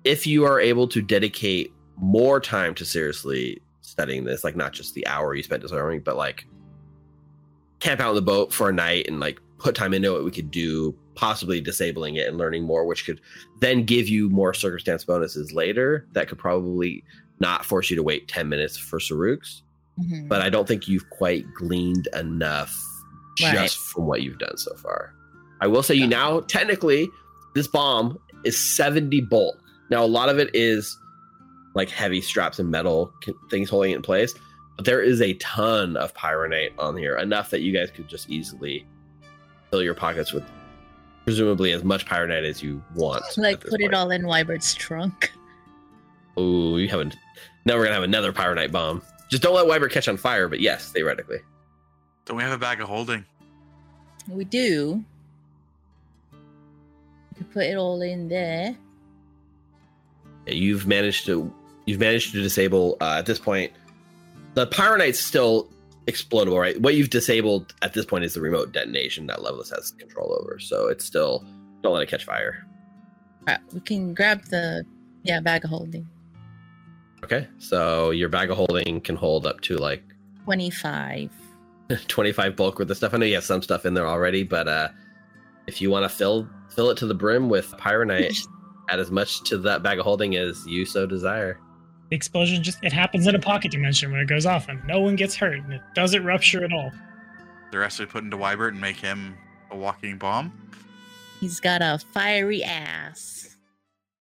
If you are able to dedicate more time to seriously studying this, like not just the hour you spent disarming, but like camp out on the boat for a night and like put time into it, we could do possibly disabling it and learning more, which could then give you more circumstance bonuses later that could probably not force you to wait 10 minutes for Saruk's. Mhm. But I don't think you've quite gleaned enough just Right. from what you've done so far. I will say you now technically this bomb is 70 bolt. Now a lot of it is like heavy straps and metal things holding it in place, but there is a ton of pyronite on here, enough that you guys could just easily fill your pockets with presumably as much pyronite as you want. like put it all in Wybert's trunk. Oh, you haven't. Now we're gonna have another pyronite bomb. Just don't let Wyber catch on fire. But yes, theoretically. Don't we have a bag of holding? We do. We could put it all in there. Yeah, you've managed to you've managed to disable uh, at this point the pyronite's still explodable right what you've disabled at this point is the remote detonation that Loveless has control over so it's still don't let it catch fire Alright, we can grab the yeah bag of holding. Okay so your bag of holding can hold up to like 25. 25 bulk worth of stuff i know you have some stuff in there already but uh if you want to fill fill it to the brim with pyronite add as much to that bag of holding as you so desire The explosion just it happens in a pocket dimension when it goes off and no one gets hurt and it doesn't rupture at all. The rest we put into Wybert and make him a walking bomb. He's got a fiery ass.